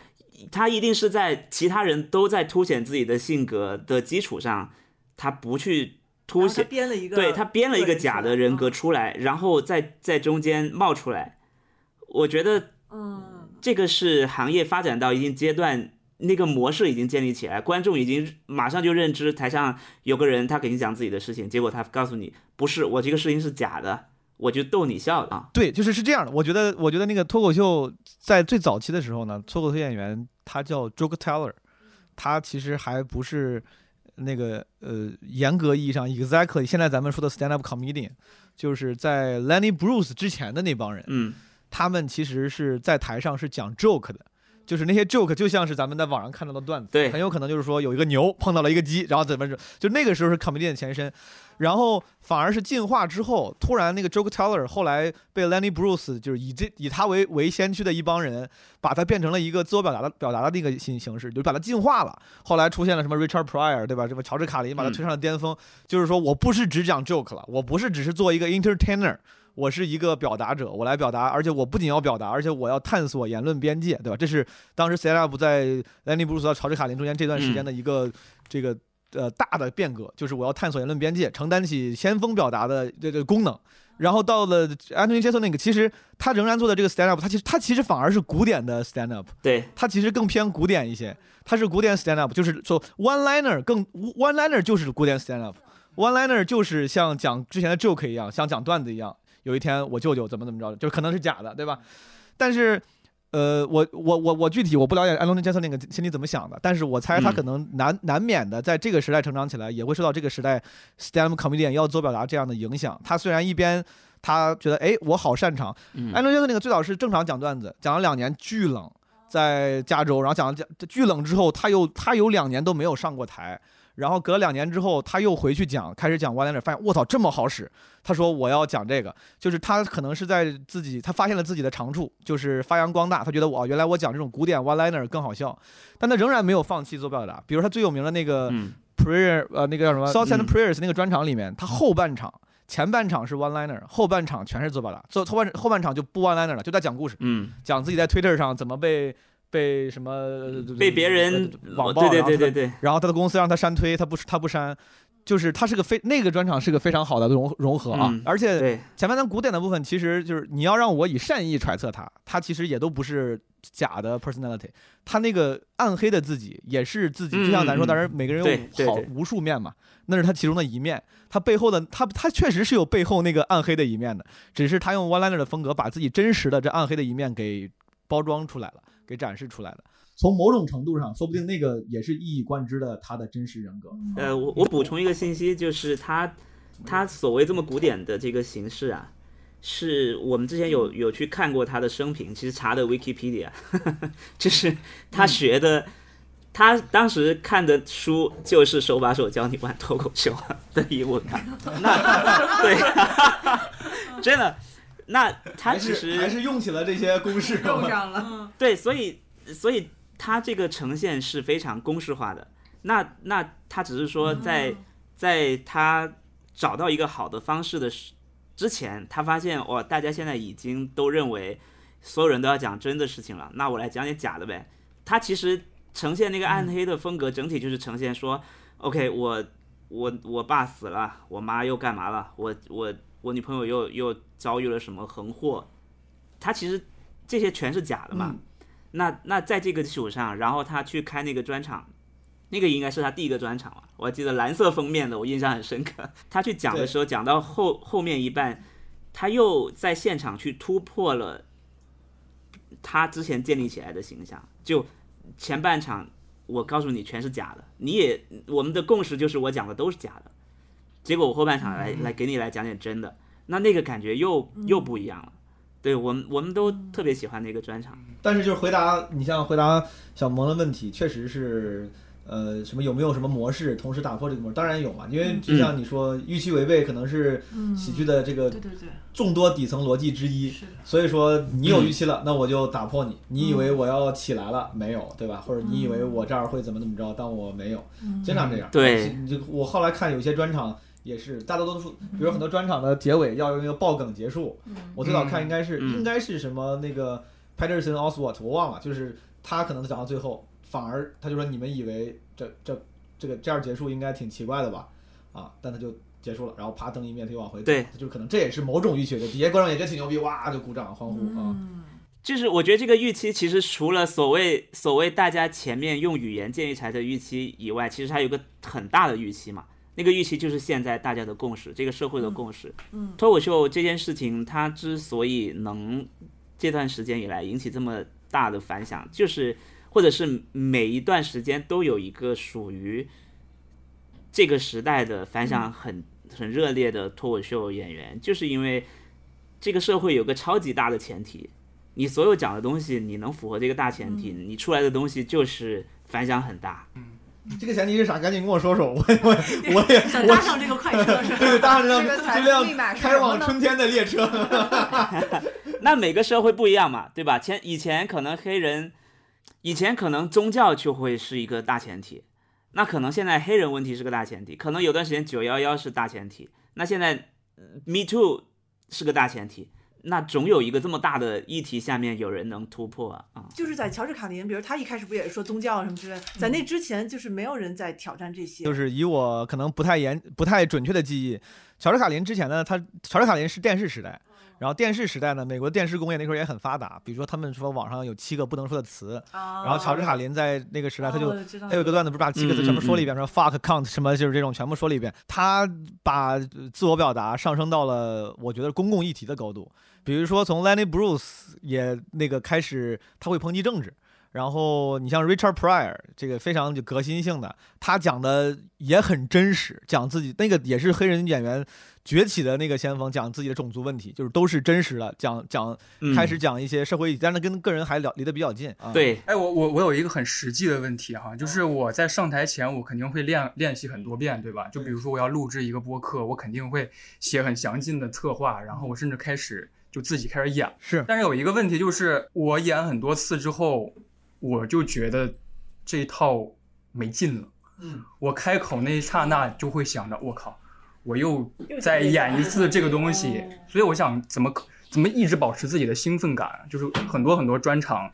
S9: 他一定是在其他人都在凸显自己的性格的基础上，他不去
S6: 他
S9: 显，
S6: 编了一个，
S9: 对他编了一个假的人格
S6: 嗯
S9: 出来，然后在在中间冒出来。我觉得
S6: 嗯，
S9: 这个是行业发展到一定阶段，那个模式已经建立起来，观众已经马上就认知台上有个人他给你讲自己的事情，结果他告诉你不是，我这个事情是假的，我就逗你笑的啊。
S8: 对，就是是这样的。我觉得，我觉得那个脱口秀在最早期的时候呢，脱口秀演员他叫 joke teller，他其实还不是那个呃严格意义上 exactly 现在咱们说的 stand up comedian，就是在 Lenny Bruce 之前的那帮人，
S9: 嗯，
S8: 他们其实是在台上是讲 joke 的。就是那些 joke 就像是咱们在网上看到的段子，
S9: 对
S8: 很有可能就是说有一个牛碰到了一个鸡，然后怎么着，就那个时候是 comedian 的前身，然后反而是进化之后，突然那个 joke teller 后来被 Lenny Bruce 就是以这以他为为先驱的一帮人，把它变成了一个自我表达的表达的那个形形式，就把它进化了。后来出现了什么 Richard Pryor 对吧？什么乔治卡林把它推上了巅峰，就是说我不是只讲 joke 了，我不是只是做一个 entertainer。我是一个表达者，我来表达，而且我不仅要表达，而且我要探索言论边界，对吧？这是当时 stand up 在 Lenny Bruce 到乔治卡林中间这段时间的一个、这个呃大的变革，就是我要探索言论边界，承担起先锋表达的这个功能。然后到了 Anthony Jeselnik，其实他仍然做的这个 stand up，他其实他其实反而是古典的 stand up，
S9: 对，
S8: 他其实更偏古典一些，他是古典 stand up，就是说 one liner 更 one liner 就是古典 stand up，one liner 就是像讲之前的 joke 一样，像讲段子一样。有一天我舅舅怎么怎么着，就可能是假的，对吧？但是，呃，我我我我具体我不了解安东尼·杰森那个心里怎么想的，但是我猜他
S9: 嗯
S8: 可能难、难免的在这个时代成长起来，也会受到这个时代 STEM comedian 要做表达这样的影响。他虽然一边他觉得哎我好擅长，
S9: 嗯
S8: 安东尼·杰森那个最早是正常讲段子，讲了两年巨冷，在加州，然后讲了讲巨冷之后，他又他有两年都没有上过台。然后隔了两年之后，他又回去讲，开始讲 one liner，发现我操这么好使。他说我要讲这个，就是他可能是在自己他发现了自己的长处，就是发扬光大。他觉得我原来我讲这种古典 one liner 更好笑，但他仍然没有放弃做表达。比如他最有名的那个
S9: 嗯
S8: prayer，呃，那个叫什么 Thoughts and
S9: 嗯
S8: Prayers 那个专场里面，他后半场。前半场是 one liner，后半场全是做表达，做后半后半场就不 one liner 了，就在讲故事，
S9: 嗯，
S8: 讲自己在 Twitter 上怎么被被什么
S9: 被别人
S8: 呃网暴，
S9: 对对
S8: 然后他的
S9: 对对。对，
S8: 然后他的公司让他删推，他不他不删，就是他是个非那个专场是个非常好的融融合啊，
S9: 嗯
S8: 而且
S9: 对。
S8: 前半段古典的部分，其实就是你要让我以善意揣测他，他其实也都不是假的 personality，他那个暗黑的自己也是自己，
S9: 嗯
S8: 就像咱说，
S9: 嗯
S8: 当然每个人
S9: 对对
S8: 有好无数面嘛，那是他其中的一面，他背后的他他确实是有背后那个暗黑的一面的，只是他用 one liner 的风格把自己真实的这暗黑的一面给包装出来了，给展示出来的。从某种程度上，说不定那个也是一以贯之的他的真实人格。
S9: 呃，我我补充一个信息，就是他他所谓这么古典的这个形式啊，是我们之前有有去看过他的生平，其实查的 Wikipedia，就是他学的，他当时看的书就是手把手教你玩脱口秀的英文啊，那 对，真的，那 他其实
S8: 还是用起了这些公式，
S7: 用上了。
S9: 对，所以所以他这个呈现是非常公式化的。那那他只是说在、在他找到一个好的方式的时之前，他发现哇，大家现在已经都认为所有人都要讲真的事情了，那我来讲点假的呗。他其实呈现那个暗黑的风格，整体就是呈现说，OK，我我我爸死了，我妈又干嘛了，我我我女朋友又又遭遇了什么横祸，他其实这些全是假的嘛。那那在这个基础上，然后他去开那个专场，那个应该是他第一个专场了。我还记得蓝色封面的，我印象很深刻。他去讲的时候，讲到后后面一半，他又在现场去突破了他之前建立起来的形象。就前半场，我告诉你全是假的，你也我们的共识就是我讲的都是假的。结果我后半场来来给你来讲点真的，那那个感觉又又不一样了。对我们我们都特别喜欢那个专场。
S8: 但是就是回答你像回答小萌的问题，确实是，呃，什么有没有什么模式同时打破这个模式？当然有嘛，因为就像你说，预期违背可能是喜剧的这个
S6: 对对对，
S8: 众多底层逻辑之一。所以说你有预期了，那我就打破你。你以为我要起来了，没有，对吧？或者你以为我这儿会怎么怎么着，但我没有，经常这样。
S9: 对，
S8: 就我后来看有些专场。也是，大多数，比如很多专场的结尾要用一个爆梗结束。我最早看应该是应该是什么那个 Patterson Oswalt，我忘了，就是他可能讲到最后，反而他就说你们以为这这这个这样结束应该挺奇怪的吧？啊，但他就结束了，然后啪灯一灭，他又往回走。
S9: 对，
S8: 就可能这也是某种预期的，底下观众也觉得挺牛逼，哇就鼓掌欢呼啊。
S9: 就是我觉得这个预期其实除了所谓所谓大家前面用语言建立起来的预期以外，其实还有个很大的预期嘛。那个预期就是现在大家的共识，这个社会的共识。
S6: 嗯，
S9: 脱口秀这件事情，它之所以能这段时间以来引起这么大的反响，就是或者是每一段时间都有一个属于这个时代的反响很很热烈的脱口秀演员，就是因为这个社会有个超级大的前提，你所有讲的东西你能符合这个大前提，你出来的东西就是反响很大。
S8: 嗯。这个前提是啥？赶紧跟我说说，我我 我也
S6: 想搭上这个快车，是吧？
S8: 对，搭上这
S7: 辆
S8: 这辆开往春天的列车。
S9: 那每个社会不一样嘛，对吧？前以前可能黑人，以前可能宗教就会是一个大前提，那可能现在黑人问题是个大前提，可能有段时间九幺幺是大前提，那现在 Me Too 是个大前提。那总有一个这么大的议题下面有人能突破啊！
S6: 就是在乔治卡林，比如他一开始不也是说宗教什么之类，在那之前就是没有人在挑战这些。
S8: 就是以我可能不太严、不太准确的记忆，乔治卡林之前呢，他乔治卡林是电视时代，然后电视时代呢，美国电视工业那时候也很发达，比如说他们说网上有七个不能说的词，然后乔治卡林在那个时代他就他有个段子不是把七个字全部说了一遍，说 fuck count 什么就是这种全部说了一遍，他把自我表达上升到了我觉得公共议题的高度。比如说，从 Lenny Bruce 也那个开始，他会抨击政治。然后你像 Richard Pryor 这个非常就革新性的，他讲的也很真实，讲自己那个也是黑人演员崛起的那个先锋，讲自己的种族问题，就是都是真实的，讲讲开始讲一些社会但是跟个人还聊离得比较近。
S9: 对，
S2: 哎，我我我有一个很实际的问题哈，就是我在上台前，我肯定会练练习很多遍，对吧？就比如说我要录制一个播客，我肯定会写很详尽的策划，然后我甚至开始。就自己开始演
S8: 是，
S2: 但是有一个问题就是，我演很多次之后，我就觉得这套没劲了。
S8: 嗯，
S2: 我开口那一刹那就会想着，我靠，我又再演一次这个东西。所以我想怎么怎么一直保持自己的兴奋感，就是很多很多专场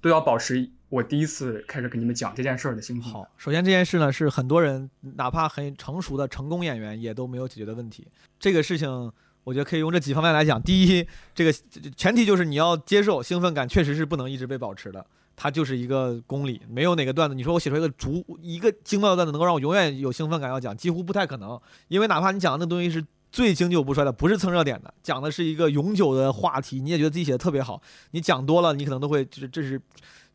S2: 都要保持我第一次开始给你们讲这件事儿的兴奋。
S8: 好，首先这件事呢是很多人哪怕很成熟的成功演员也都没有解决的问题。这个事情。我觉得可以用这几方面来讲。第一，这个前提就是你要接受兴奋感确实是不能一直被保持的，它就是一个公理。没有哪个段子，你说我写出一个足一个精妙的段子能够让我永远有兴奋感要讲，几乎不太可能。因为哪怕你讲的那东西是最经久不衰的，不是蹭热点的，讲的是一个永久的话题，你也觉得自己写的特别好，你讲多了，你可能都会就是这是。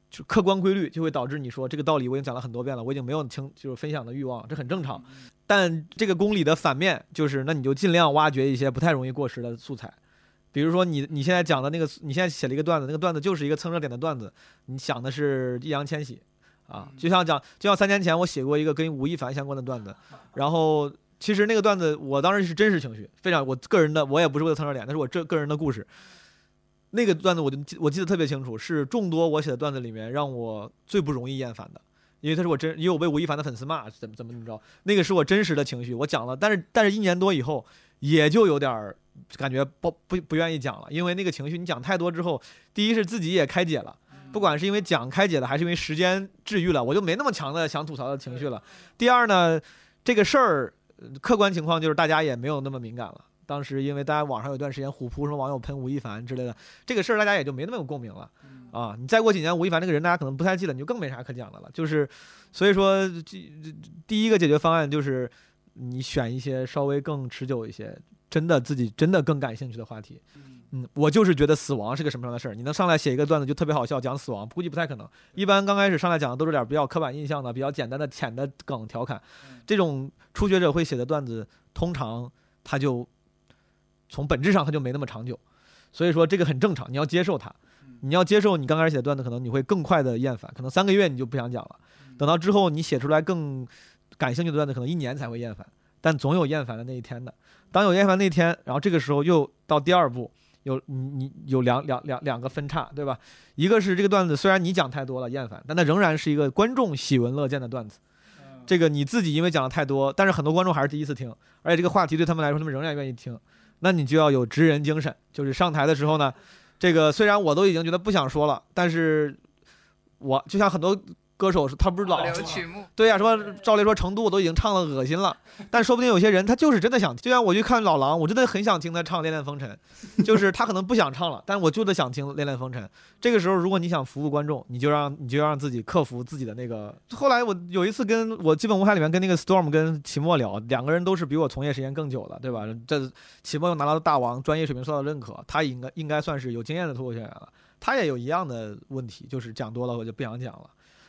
S8: 就客观规律就会导致你说这个道理我已经讲了很多遍了，我已经没有听就是分享的欲望，这很正常。但这个公理的反面就是，那你就尽量挖掘一些不太容易过时的素材，比如说你你现在讲的那个，你现在写了一个段子，那个段子就是一个蹭热点的段子，你想的是易烊千玺啊，就像讲就像三年前我写过一个跟吴亦凡相关的段子，然后其实那个段子我当时是真实情绪，非常我个人的，我也不是为了蹭热点，那是我这个人的故事。那个段子我就记我记得特别清楚，是众多我写的段子里面让我最不容易厌烦的，因为他是我真，因为我被吴亦凡的粉丝骂怎么怎么怎么着，那个是我真实的情绪，我讲了，但是但是一年多以后，也就有点儿感觉不不不愿意讲了，因为那个情绪你讲太多之后，第一是自己也开解了，不管是因为讲开解了，还是因为时间治愈了，我就没那么强的想吐槽的情绪了。第二呢，这个事儿呃客观情况就是大家也没有那么敏感了。当时因为大家网上有段时间虎扑什么网友喷吴亦凡之类的，这个事儿大家也就没那么有共鸣了。啊，你再过几年吴亦凡这个人大家可能不太记得，你就更没啥可讲的了。就是，所以说这这第一个解决方案就是你选一些稍微更持久一些，真的自己真的更感兴趣的话题。嗯，我就是觉得死亡是个什么样的事儿，你能上来写一个段子就特别好笑，讲死亡，估计不太可能。一般刚开始上来讲的都是点比较刻板印象的、比较简单的、浅的梗调侃，这种初学者会写的段子，通常他就从本质上他就没那么长久，所以说这个很正常，你要接受它。你要接受你刚开始写的段子，可能你会更快的厌烦，可能三个月你就不想讲了。等到之后你写出来更感兴趣的段子，可能一年才会厌烦，但总有厌烦的那一天的。当有厌烦那一天，然后这个时候又到第二步，有你你有两两两两个分叉，对吧？一个是这个段子虽然你讲太多了厌烦，但它仍然是一个观众喜闻乐见的段子。这个你自己因为讲的太多，但是很多观众还是第一次听，而且这个话题对他们来说，他们仍然愿意听。那你就要有职人精神，就是上台的时候呢，这个虽然我都已经觉得不想说了，但是我就像很多歌手是，他不是老
S7: 留曲目，
S8: 对呀、什么赵雷说成都我都已经唱了恶心了，但说不定有些人他就是真的想，就像我去看老狼，我真的很想听他唱《恋恋风尘》，就是他可能不想唱了，但是我就得想听《恋恋风尘》。这个时候，如果你想服务观众，你就让你就让自己克服自己的那个。后来我有一次跟我基本无害里面跟那个 Storm 跟齐墨聊，两个人都是比我从业时间更久了，对吧？这齐墨又拿到大王，专业水平受到认可，他应该应该算是有经验的脱口秀演员了。他也有一样的问题，就是讲多了我就不想讲了。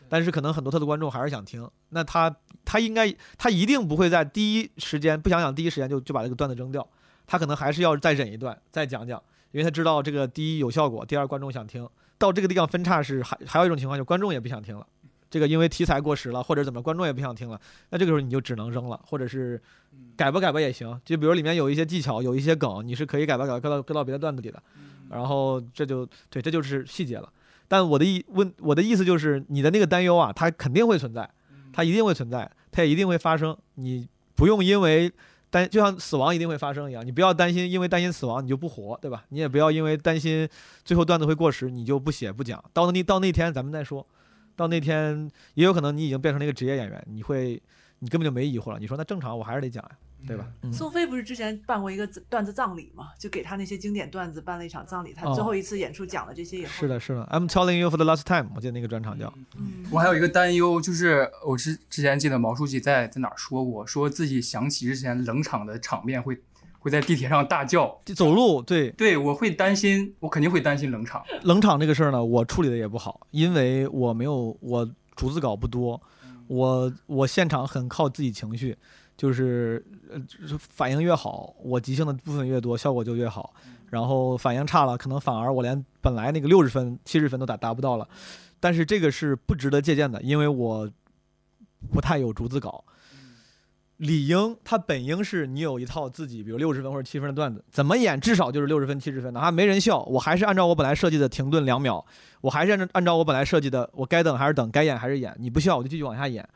S8: 但是可能很多他的观众还是想听，那他他应该他一定不会在第一时间不想讲，第一时间就就把这个段子扔掉，他可能还是要再忍一段，再讲讲，因为他知道这个第一有效果，第二观众想听。到这个地方分叉是还还有一种情况，就观众也不想听了，这个因为题材过时了或者怎么，观众也不想听了，那这个时候你就只能扔了，或者是改吧改吧也行，就比如里面有一些技巧，有一些梗，你是可以改吧改吧搁到搁到别的段子里的，然后这就对，这就是细节了。但我的意问我的意思就是，你的那个担忧啊，它肯定会存在，它一定会存在，它也一定会发生。你不用因为担，就像死亡一定会发生一样，你不要担心，因为担心死亡你就不活，对吧？你也不要因为担心最后段子会过时，你就不写不讲。到那到那天咱们再说，到那天也有可能你已经变成了一个职业演员，你会你根本就没疑惑了。你说那正常，我还是得讲呀，对吧？嗯
S6: 宋飞不是之前办过一个段子葬礼嘛，就给他那些经典段子办了一场葬礼。他最后一次演出讲了这些以后，
S8: 是的，是的。I'm telling you for the last time，我记得那个专场叫。
S12: 嗯我还有一个担忧，就是我之之前记得毛书记在在哪儿说过，说自己想起之前冷场的场面会会在地铁上大叫，
S8: 走路，对
S12: 对，我会担心，我肯定会担心冷场。
S8: 冷场这个事儿呢，我处理的也不好，因为我没有我逐字稿不多，我我现场很靠自己情绪，就是呃反应越好，我即兴的部分越多，效果就越好。然后反应差了，可能反而我连本来那个六十分、七十分都达达不到了。但是这个是不值得借鉴的，因为我不太有逐字稿。理应它本应是你有一套自己，比如六十分或者七十分的段子，怎么演至少就是六十分、七十分，哪怕没人笑，我还是按照我本来设计的停顿两秒，我还是按照按照我本来设计的，我该等还是等，该演还是演，你不笑我就继续往下演。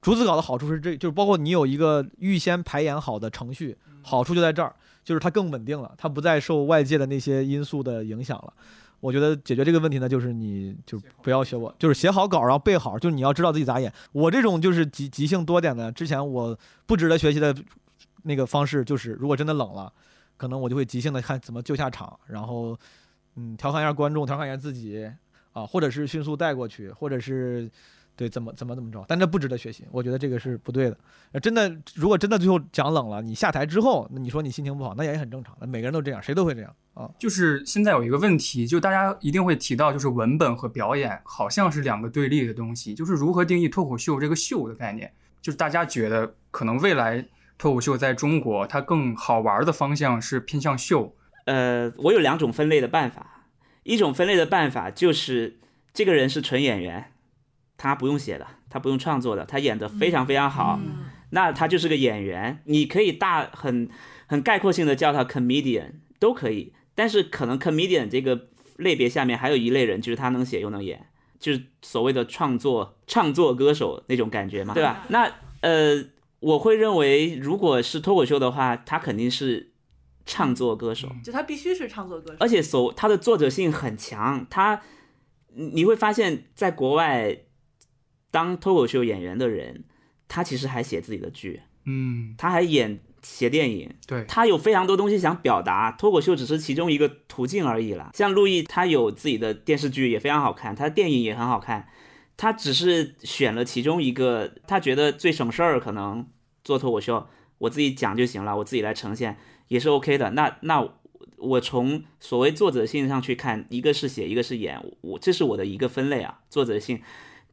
S8: 逐字稿的好处是这，就是包括你有一个预先排演好的程序，好处就在这儿，就是它更稳定了，它不再受外界的那些因素的影响了。我觉得解决这个问题呢，就是你就不要学我，就是写好稿，然后背好，就是你要知道自己咋演。我这种就是即即兴多点的，之前我不值得学习的那个方式，就是如果真的冷了，可能我就会即兴的看怎么救下场，然后嗯调侃一下观众，调侃一下自己啊，或者是迅速带过去，或者是对怎么怎么怎么着，但这不值得学习，我觉得这个是不对的。呃真的，如果真的最后讲冷了，你下台之后，那你说你心情不好，那也很正常的，每个人都这样，谁都会这样啊。
S12: 就是现在有一个问题，就大家一定会提到，就是文本和表演好像是两个对立的东西，就是如何定义脱口秀这个秀的概念？就是大家觉得可能未来脱口秀在中国它更好玩的方向是偏向秀。
S9: 呃，我有两种分类的办法，一种分类的办法就是这个人是纯演员，他不用写的，他不用创作的，他演的非常非常好，那他就是个演员。你可以大很很概括性的叫他 comedian 都可以，但是可能 comedian 这个类别下面还有一类人，就是他能写又能演，就是所谓的创作唱作歌手那种感觉嘛，对。吧？那呃，我会认为如果是脱口秀的话，他肯定是唱作歌手，
S6: 就他必须是唱作歌手，
S9: 而且所他的作者性很强，他你你会发现在国外当脱口秀演员的人，他其实还写自己的剧，
S12: 嗯，
S9: 他还演写电影，
S12: 对，
S9: 他有非常多东西想表达，脱口秀只是其中一个途径而已啦。像陆毅，他有自己的电视剧也非常好看，他的电影也很好看，他只是选了其中一个，他觉得最省事儿，可能做脱口秀，我自己讲就行了，我自己来呈现也是 OK 的。那那我从所谓作者性上去看，一个是写，一个是演，我这是我的一个分类啊，作者性。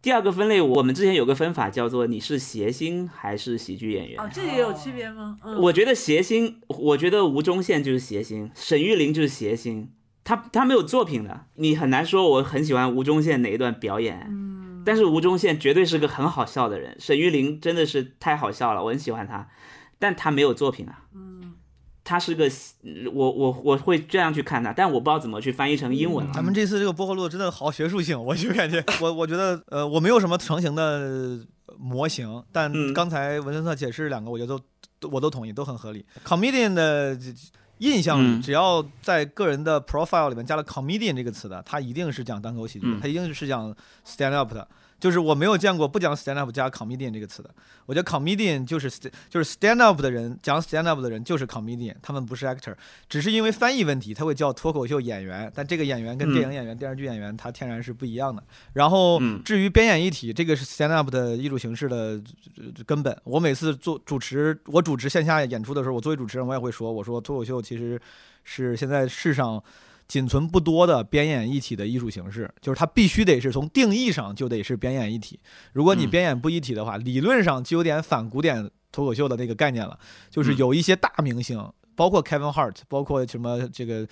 S9: 第二个分类，我们之前有个分法叫做你是谐星还是喜剧演员。
S6: 哦，这也有区别吗？嗯，
S9: 我觉得谐星，我觉得吴宗宪就是谐星，沈玉琳就是谐星，他他没有作品的，你很难说我很喜欢吴宗宪哪一段表演。
S6: 嗯，
S9: 但是吴宗宪绝对是个很好笑的人，沈玉琳真的是太好笑了，我很喜欢他，但他没有作品啊。
S6: 嗯，
S9: 他是个，我我我会这样去看它，但我不知道怎么去翻译成英文了。
S8: 咱们这次这个播客录的真的好学术性，我就感觉我我觉得呃我没有什么成型的模型，但
S9: 嗯
S8: 刚才文森特解释两个，我觉得都都我都同意，都很合理。comedian 的印象只要在个人的 profile 里面加了 comedian 这个词的，他一定是讲单口喜剧的，
S9: 嗯
S8: 他一定是讲 stand up 的。就是我没有见过不讲 stand up 加 comedian 这个词的。我觉得 comedian 就是 st- 就是 stand up 的人，讲 stand up 的人就是 comedian，他们不是 actor，只是因为翻译问题，他会叫脱口秀演员，但这个演员跟
S9: 嗯
S8: 电影演员、电视剧演员他天然是不一样的。然后
S9: 嗯
S8: 至于编演一体，这个是 stand up 的艺术形式的呃根本。我每次做主持，我主持线下演出的时候，我作为主持人，我也会说，我说脱口秀其实是现在世上。仅存不多的编演一体的艺术形式，就是它必须得是从定义上就得是编演一体。如果你
S9: 嗯
S8: 编演不一体的话，理论上就有点反古典脱口秀的那个概念了。就是有一些大明星，包括 Kevin Hart，包括什么这个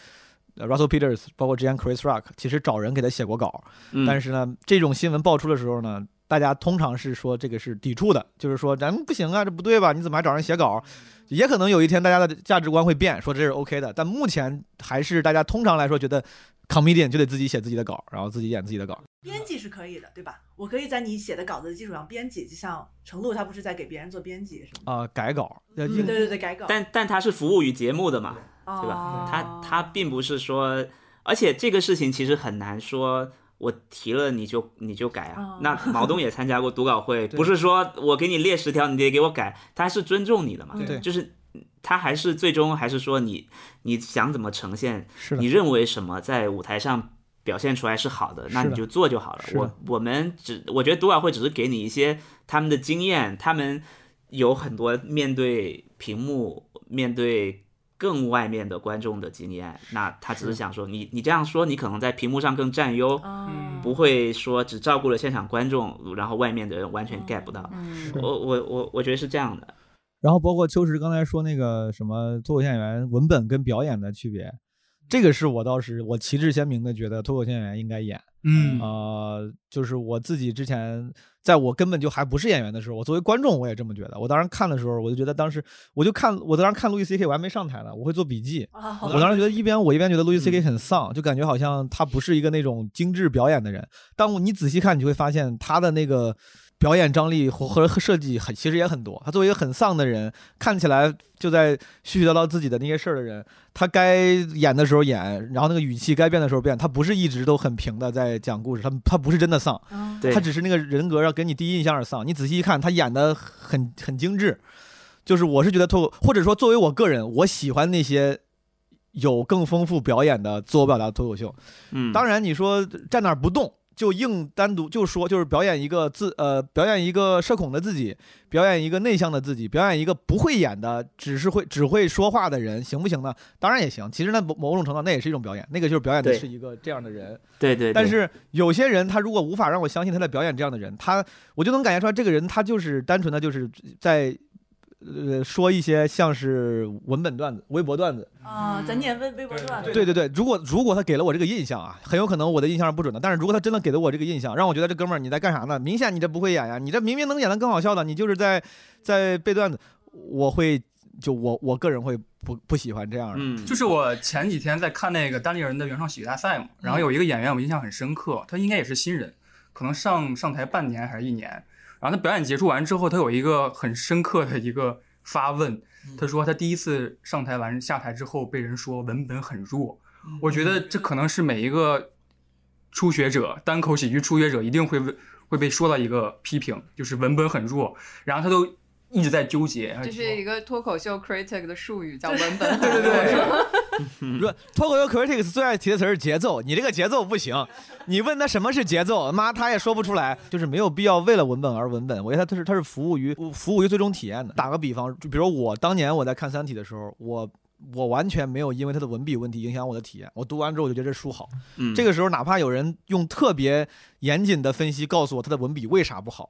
S8: 呃 Russell Peters，包括之前 Chris Rock，其实找人给他写过稿，
S9: 嗯
S8: 但是呢，这种新闻爆出的时候呢，大家通常是说这个是抵触的，就是说咱们不行啊，这不对吧？你怎么还找人写稿？也可能有一天大家的价值观会变，说这是 OK 的，但目前还是大家通常来说觉得 comedian 就得自己写自己的稿，然后自己演自己的稿。
S6: 编辑是可以的，对吧？我可以在你写的稿子的基础上编辑，就像程璐他不是在给别人做编辑，是吗？
S8: 啊、改稿，
S6: 对对对，改稿。
S9: 但但他是服务于节目的嘛，对吧？
S6: 哦
S9: 他他并不是说，而且这个事情其实很难说。我提了你就你就改啊
S6: 哦，
S9: 那毛东也参加过读稿会，不是说我给你列十条你得给我改，他是尊重你的嘛，
S8: 对
S9: 就是他还是最终还是说你你想怎么呈现，你认为什么在舞台上表现出来是好的，那你就做就好了。我我们只我觉得读稿会只是给你一些他们的经验，他们有很多面对屏幕、面对更外面的观众的经验。那他只是想说，你你这样说，你可能在屏幕上更占优，
S6: 嗯
S9: 不会说只照顾了现场观众，然后外面的人完全 get 不到。
S6: 嗯
S9: 我我我我觉得是这样的。
S8: 然后包括秋实刚才说那个什么脱口秀演员文本跟表演的区别，这个是我倒是我旗帜鲜明的觉得脱口秀演员应该演。
S12: 嗯
S8: 呃，就是我自己之前在我根本就还不是演员的时候，我作为观众我也这么觉得。我当时看的时候，我就觉得当时我就看我当时看路易 C K，我还没上台呢，我会做笔记。
S6: 啊
S8: 我当时觉得一边我一边觉得路易 C K
S9: 嗯
S8: 很丧，就感觉好像他不是一个那种精致表演的人。当你仔细看，你就会发现他的那个表演张力和和设计很其实也很多。他作为一个很丧的人，看起来就在絮絮叨叨自己的那些事儿的人，他该演的时候演，然后那个语气该变的时候变，他不是一直都很平的在讲故事，他他不是真的丧，
S9: 对
S8: 他只是那个人格要给你第一印象是丧。你仔细一看，他演的很很精致。就是我是觉得脱口，或者说作为我个人，我喜欢那些有更丰富表演的自我表达的脱口秀。
S9: 嗯，
S8: 当然，你说站那儿不动，就硬单独就说，就是表演一个自呃，表演一个社恐的自己，表演一个内向的自己，表演一个不会演的，只是会只会说话的人，行不行呢？当然也行。其实那，某某种程度那也是一种表演，那个就是表演的是一个这样的人。
S9: 对对对，
S8: 但是有些人，他如果无法让我相信他在表演这样的人，他我就能感觉出来，这个人他就是单纯的就是在呃说一些像是文本段子、微博段子。
S6: 啊，咱念微微博段子。
S8: 对对对，如果如果他给了我这个印象啊，很有可能我的印象是不准的。但是如果他真的给了我这个印象，让我觉得这哥们儿你在干啥呢？明显你这不会演呀，你这明明能演得更好笑的，你就是在在背段子。我会就我我个人会不不喜欢这样的。
S9: 嗯，
S12: 就是我前几天在看那个单立人的原创喜剧大赛嘛，然后有一个演员我印象很深刻，他应该也是新人，可能上上台半年还是一年，然后他表演结束完之后，他有一个很深刻的一个发问，他说他第一次上台完下台之后被人说文本很弱，我觉得这可能是每一个初学者单口喜剧初学者一定会会被说到一个批评，就是文本很弱，然后他都一直在纠结，
S7: 这是一个脱口秀 critic 的术语，叫文本。
S12: 对对对。
S8: 说，脱口秀 critics 最爱提的词是节奏，你这个节奏不行。你问他什么是节奏，妈他也说不出来，就是没有必要为了文本而文本。我觉得他他是他是服务于服务于最终体验的。打个比方，就比如我当年我在看《三体》的时候，我我完全没有因为他的文笔问题影响我的体验。我读完之后我就觉得这书好。
S9: 嗯
S8: 这个时候哪怕有人用特别严谨的分析告诉我他的文笔为啥不好。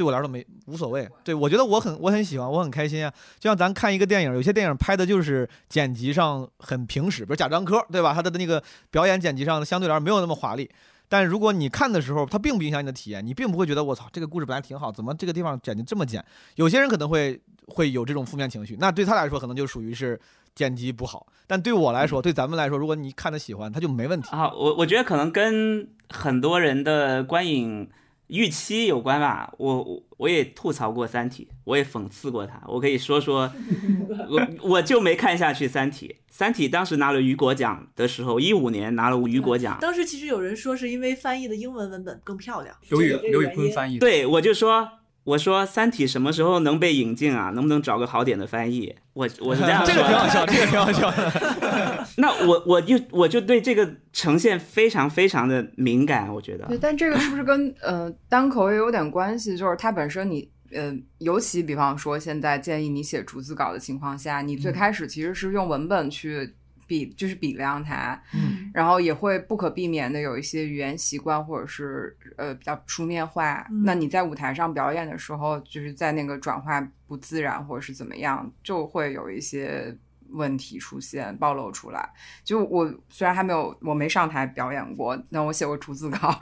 S8: 对我来说没无所谓，对我觉得我很我很喜欢，我很开心啊。就像咱看一个电影，有些电影拍的就是剪辑上很平实，比如贾樟柯，对吧？他的那个表演剪辑上相对来说没有那么华丽。但如果你看的时候，它并不影响你的体验，你并不会觉得我操这个故事本来挺好，怎么这个地方剪辑这么剪？有些人可能会会有这种负面情绪，那对他来说可能就属于是剪辑不好。但对我来说，对咱们来说，如果你看的喜欢，他就没问题
S9: 啊。我我觉得可能跟很多人的观影预期有关吧。我我我也吐槽过《三体》，我也讽刺过他。我可以说说，我我就没看下去《三体》。《三体》当时拿了雨果奖的时候，一五年拿了雨果奖。
S6: 当时其实有人说是因为翻译的英文文本更漂亮，
S12: 刘宇刘宇坤翻译。
S9: 对，我就说。我说《三体》什么时候能被引进啊？能不能找个好点的翻译？我我是这样说。
S8: 这个挺好笑，这个挺好笑的。
S9: 那我我就我就对这个呈现非常非常的敏感，我觉得。
S7: 对，但这个是不是跟呃单口也有点关系？就是它本身你呃，尤其比方说现在建议你写逐字稿的情况下，你最开始其实是用文本去。比就是比量它，
S8: 嗯，
S7: 然后也会不可避免的有一些语言习惯或者是呃比较书面化。
S6: 嗯。
S7: 那你在舞台上表演的时候，就是在那个转化不自然或者是怎么样，就会有一些问题出现暴露出来。就我虽然还没有我没上台表演过，但我写过逐字稿。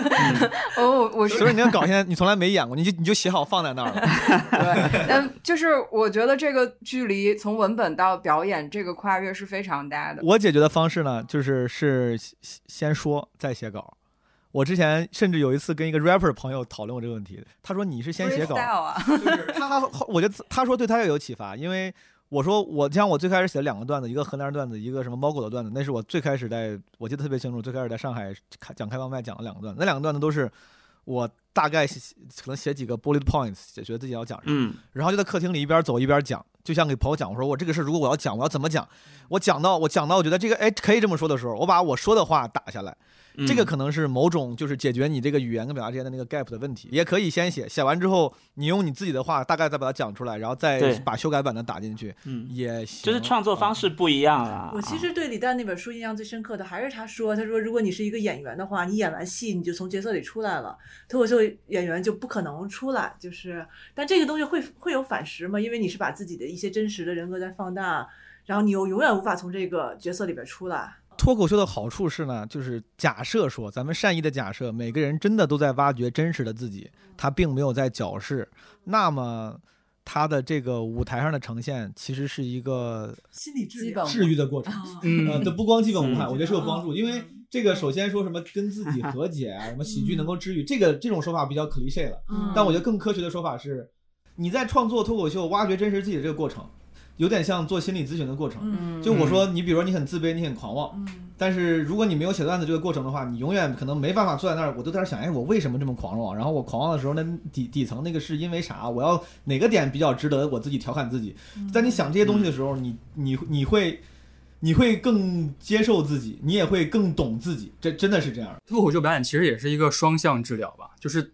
S7: 哦，我
S8: 所以你的稿现在你从来没演过，你就你就写好放在那儿了。
S7: 对，但就是我觉得这个距离从文本到表演这个跨越是非常大的。
S8: 我解决的方式呢，就是是先说再写稿。我之前甚至有一次跟一个 rapper 朋友讨论过这个问题，他说你是先写稿，
S7: 啊、
S8: 就是他我觉得他说对他也有启发，因为我说我像我最开始写了两个段子，一个河南人段子，一个什么猫狗的段子，那是我最开始在我记得特别清楚，最开始在上海开讲开放麦讲了两个段子，那两个段子都是我大概可能写几个 bullet points，觉得自己要讲什么，
S9: 嗯，
S8: 然后就在客厅里一边走一边讲，就像给朋友讲，我说我这个事如果我要讲，我要怎么讲？我讲到我讲到我觉得这个哎可以这么说的时候，我把我说的话打下来。这个可能是某种就是解决你这个语言跟表达之间的那个 gap 的问题，也可以先写，写完之后你用你自己的话大概再把它讲出来，然后再把修改版的打进去，
S9: 嗯，
S8: 也行。
S9: 就是创作方式不一样啊。
S6: 我其实对李诞那本书印象最深刻的还是他说，他说如果你是一个演员的话，你演完戏你就从角色里出来了，脱口秀演员就不可能出来。就是，但这个东西会会有反噬吗？因为你是把自己的一些真实的人格在放大，然后你又永远无法从这个角色里边出来。
S8: 脱口秀的好处是呢，就是假设说，咱们善意的假设，每个人真的都在挖掘真实的自己，他并没有在矫饰，那么他的这个舞台上的呈现其实是一个
S6: 心理治
S8: 愈的过程。
S12: 嗯，
S8: 呃，这 不光基本无害，我觉得是有帮助，因为这个首先说什么跟自己和解啊，什么喜剧能够治愈，这个这种说法比较 cliche 了。
S6: 嗯
S8: 但我觉得更科学的说法是，你在创作脱口秀、挖掘真实自己的这个过程。有点像做心理咨询的过程，
S6: 嗯
S8: 就我说你，比如说你很自卑，你很狂妄，
S6: 嗯
S8: 但是如果你没有写段子这个过程的话，你永远可能没办法坐在那儿，我都在那儿想，哎，我为什么这么狂妄？然后我狂妄的时候，那底底层那个是因为啥？我要哪个点比较值得我自己调侃自己？在你想这些东西的时候，你你你会你会更接受自己，你也会更懂自己，这真的是这样。
S12: 脱口秀表演其实也是一个双向治疗吧，就是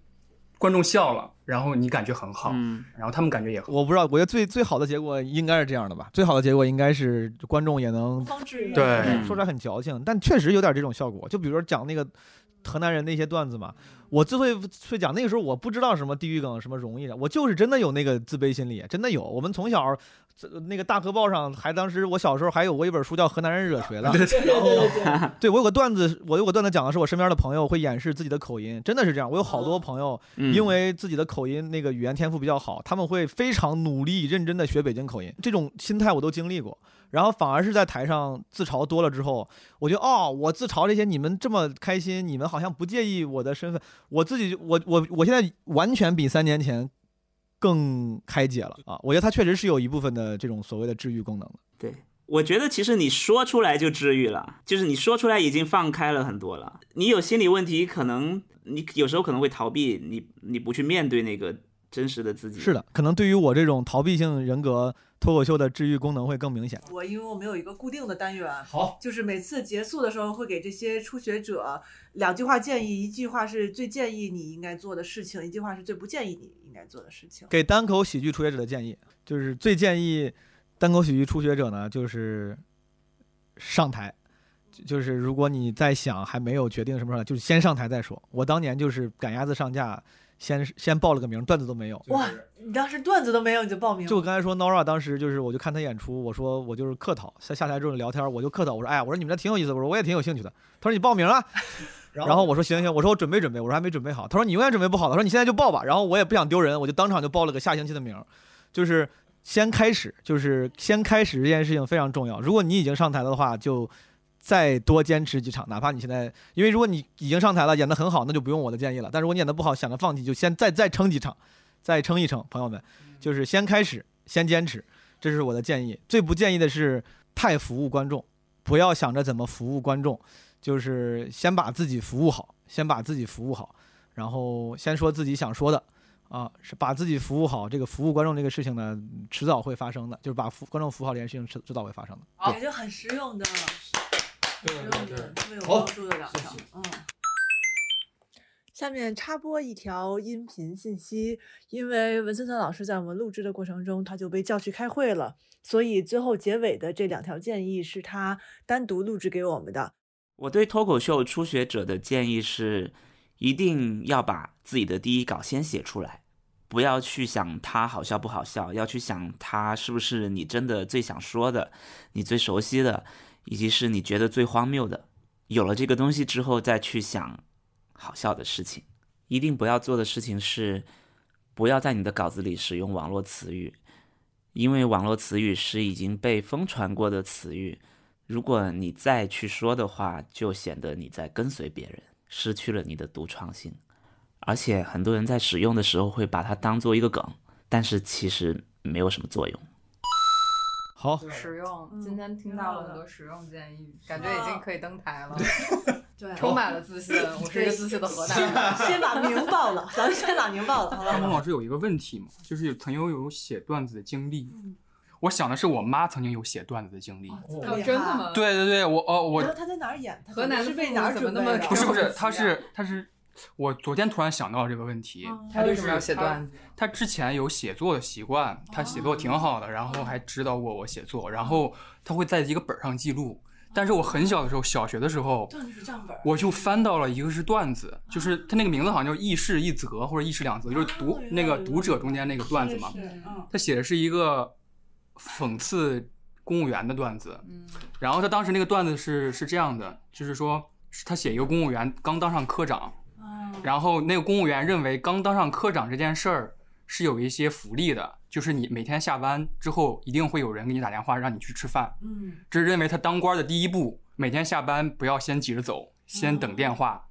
S12: 观众笑了，然后你感觉很好，
S9: 嗯，
S12: 然后他们感觉也好。
S8: 我不知道，我觉得最最好的结果应该是这样的吧。最好的结果应该是观众也能
S12: 对
S8: 说出来很矫情，但确实有点这种效果。就比如说讲那个河南人那些段子嘛，我最会会讲那个时候我不知道什么地狱梗什么容易的，我就是真的有那个自卑心理，真的有。我们从小那个大河报上还当时我小时候还有过一本书叫《河南人惹谁了》，
S12: 对
S6: 对对对对，
S8: 对我有个段子，我有个段子讲的是我身边的朋友会掩饰自己的口音，真的是这样。我有好多朋友
S9: 嗯
S8: 因为自己的口音那个语言天赋比较好，他们会非常努力认真的学北京口音，这种心态我都经历过。然后反而是在台上自嘲多了之后，我觉得哦，我自嘲这些你们这么开心，你们好像不介意我的身份，我自己我我我现在完全比三年前更开解了啊。我觉得它确实是有一部分的这种所谓的治愈功能的。
S9: 对，我觉得其实你说出来就治愈了，就是你说出来已经放开了很多了。你有心理问题，可能你有时候可能会逃避，你你不去面对那个真实的自己。
S8: 是的，可能对于我这种逃避性人格，脱口秀的治愈功能会更明显。
S6: 我因为我们有一个固定的单元，
S8: 好，
S6: 就是每次结束的时候会给这些初学者两句话建议，一句话是最建议你应该做的事情，一句话是最不建议你应该做的事情。
S8: 给单口喜剧初学者的建议，就是最建议单口喜剧初学者呢，就是上台。就就是如果你在想还没有决定什么时候，就是先上台再说。我当年就是赶鸭子上架，先先报了个名，段子都没有。
S6: 哇，你当时段子都没有你就报名？
S8: 就我刚才说 Nora 当时就是，我就看他演出，我说我就是客套，下下台之后聊天，我就客套，我说哎呀，我说你们这挺有意思，我说我也挺有兴趣的。他说你报名啊，然后我说行行，我说我准备准备，我说还没准备好。他说你永远准备不好的，他说你现在就报吧。然后我也不想丢人，我就当场就报了个下星期的名，就是先开始，就是先开始这件事情非常重要。如果你已经上台了的话，就再多坚持几场，哪怕你现在，因为如果你已经上台了，演得很好，那就不用我的建议了。但如果你演得不好，想着放弃，就先再再撑几场，再撑一撑，朋友们，就是先开始，先坚持，这是我的建议。最不建议的是太服务观众，不要想着怎么服务观众，就是先把自己服务好，先把自己服务好，然后先说自己想说的。啊，是把自己服务好，这个服务观众这个事情呢，迟早会发生的，就是把服观众服务好这件事情，迟迟早会发生的。
S6: 感觉很实用的，实用的，特别有帮助的两条。嗯。下面插播一条音频信息，因为文森特老师在我们录制的过程中，他就被叫去开会了，所以最后结尾的这两条建议是他单独录制给我们的。
S9: 我对脱口秀初学者的建议是，一定要把自己的第一稿先写出来，不要去想它好笑不好笑，要去想它是不是你真的最想说的，你最熟悉的，以及是你觉得最荒谬的。有了这个东西之后，再去想好笑的事情。一定不要做的事情是，不要在你的稿子里使用网络词语，因为网络词语是已经被疯传过的词语。如果你再去说的话，就显得你在跟随别人，失去了你的独创性。而且很多人在使用的时候会把它当做一个梗，但是其实没有什么作用。
S8: 好，
S7: 实用。今天听到了很多实用建议，感觉已经可以登台了。
S6: 对，
S7: 充满了自信，我是一个自信的河南人。
S6: 先把名报了，咱们先把名报了，好吧？
S12: 汪老师有一个问题嘛，就是有曾经有写段子的经历。我想的是我妈曾经有写段子的经历。
S7: 哦，真的吗？
S12: 对对对，我哦我
S6: 然后他在哪儿演？他
S7: 河南
S6: 是被哪儿
S7: 怎么那么
S6: 准备的？
S12: 不是不是，他是他是，我昨天突然想到这个问题。
S7: 他为什么要写段子？
S12: 他之前有写作的习惯，他写作挺好的，然后还指导过我写作，然后他会在一个本上记录。但是我很小的时候，小学的时候，
S6: 段子账本。
S12: 我就翻到了一个是段子，就是他那个名字好像叫“一事一则”或者“一事两则”，就是读那个读者中间那个段子嘛。他写的是一个讽刺公务员的段子，然后他当时那个段子是是这样的，就是说他写一个公务员刚当上科长，然后那个公务员认为刚当上科长这件事儿是有一些福利的，就是你每天下班之后一定会有人给你打电话让你去吃饭，
S6: 嗯
S12: 这是认为他当官的第一步，每天下班不要先急着走，先等电话。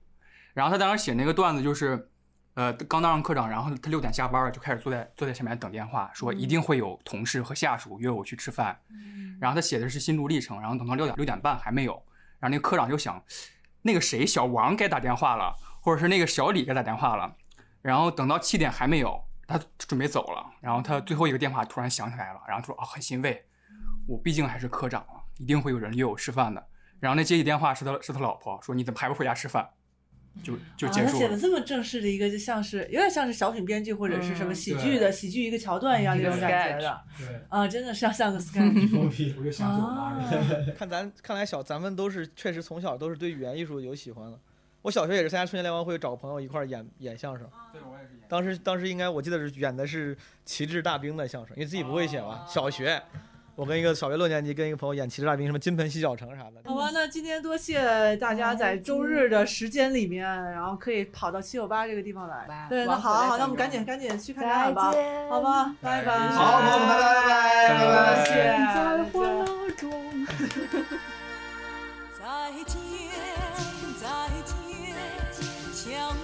S12: 然后他当时写那个段子就是，呃，刚当上科长，然后他六点下班了，就开始坐在坐在下面等电话，说一定会有同事和下属约我去吃饭。然后他写的是心路历程，然后等到六点六点半还没有，然后那个科长就想，那个谁小王该打电话了，或者是那个小李给他打电话了，然后等到七点还没有，他准备走了，然后他最后一个电话突然响起来了，然后他说啊很欣慰，我毕竟还是科长了，一定会有人约我吃饭的。然后那接起电话是他是他老婆，说你怎么还不回家吃饭？就就结
S6: 啊、他
S12: 束了。
S6: 写的这么正式的一个，就像是有点像是小品编剧或者是什么
S12: 嗯
S6: 喜剧的、喜剧一个桥段一样那种感觉的。
S12: 对，
S6: 啊，真的是要像个 sketch。
S12: 我就想起我妈
S6: 啊
S12: 了。
S8: 看咱看来小咱们都是确实从小都是对语言艺术有喜欢的。我小学也是参加春节联欢会，找朋友一块儿演演相声。
S12: 对，我也是。
S8: 当时当时应该我记得是演的是旗帜大兵的相声，因为自己不会写嘛。小学，我跟一个小学六年级跟一个朋友演旗帜大兵，什么金盆洗脚城啥的。
S6: 好吧，那今天多谢大家在周日的时间里面，然后可以跑到七九八这个地方来。对，那好好好，那我们赶紧赶紧去看展览吧，好吧，拜拜。
S8: 好朋友们拜拜拜拜拜拜
S6: 谢谢。
S3: 在欢乐中。再见，再见，江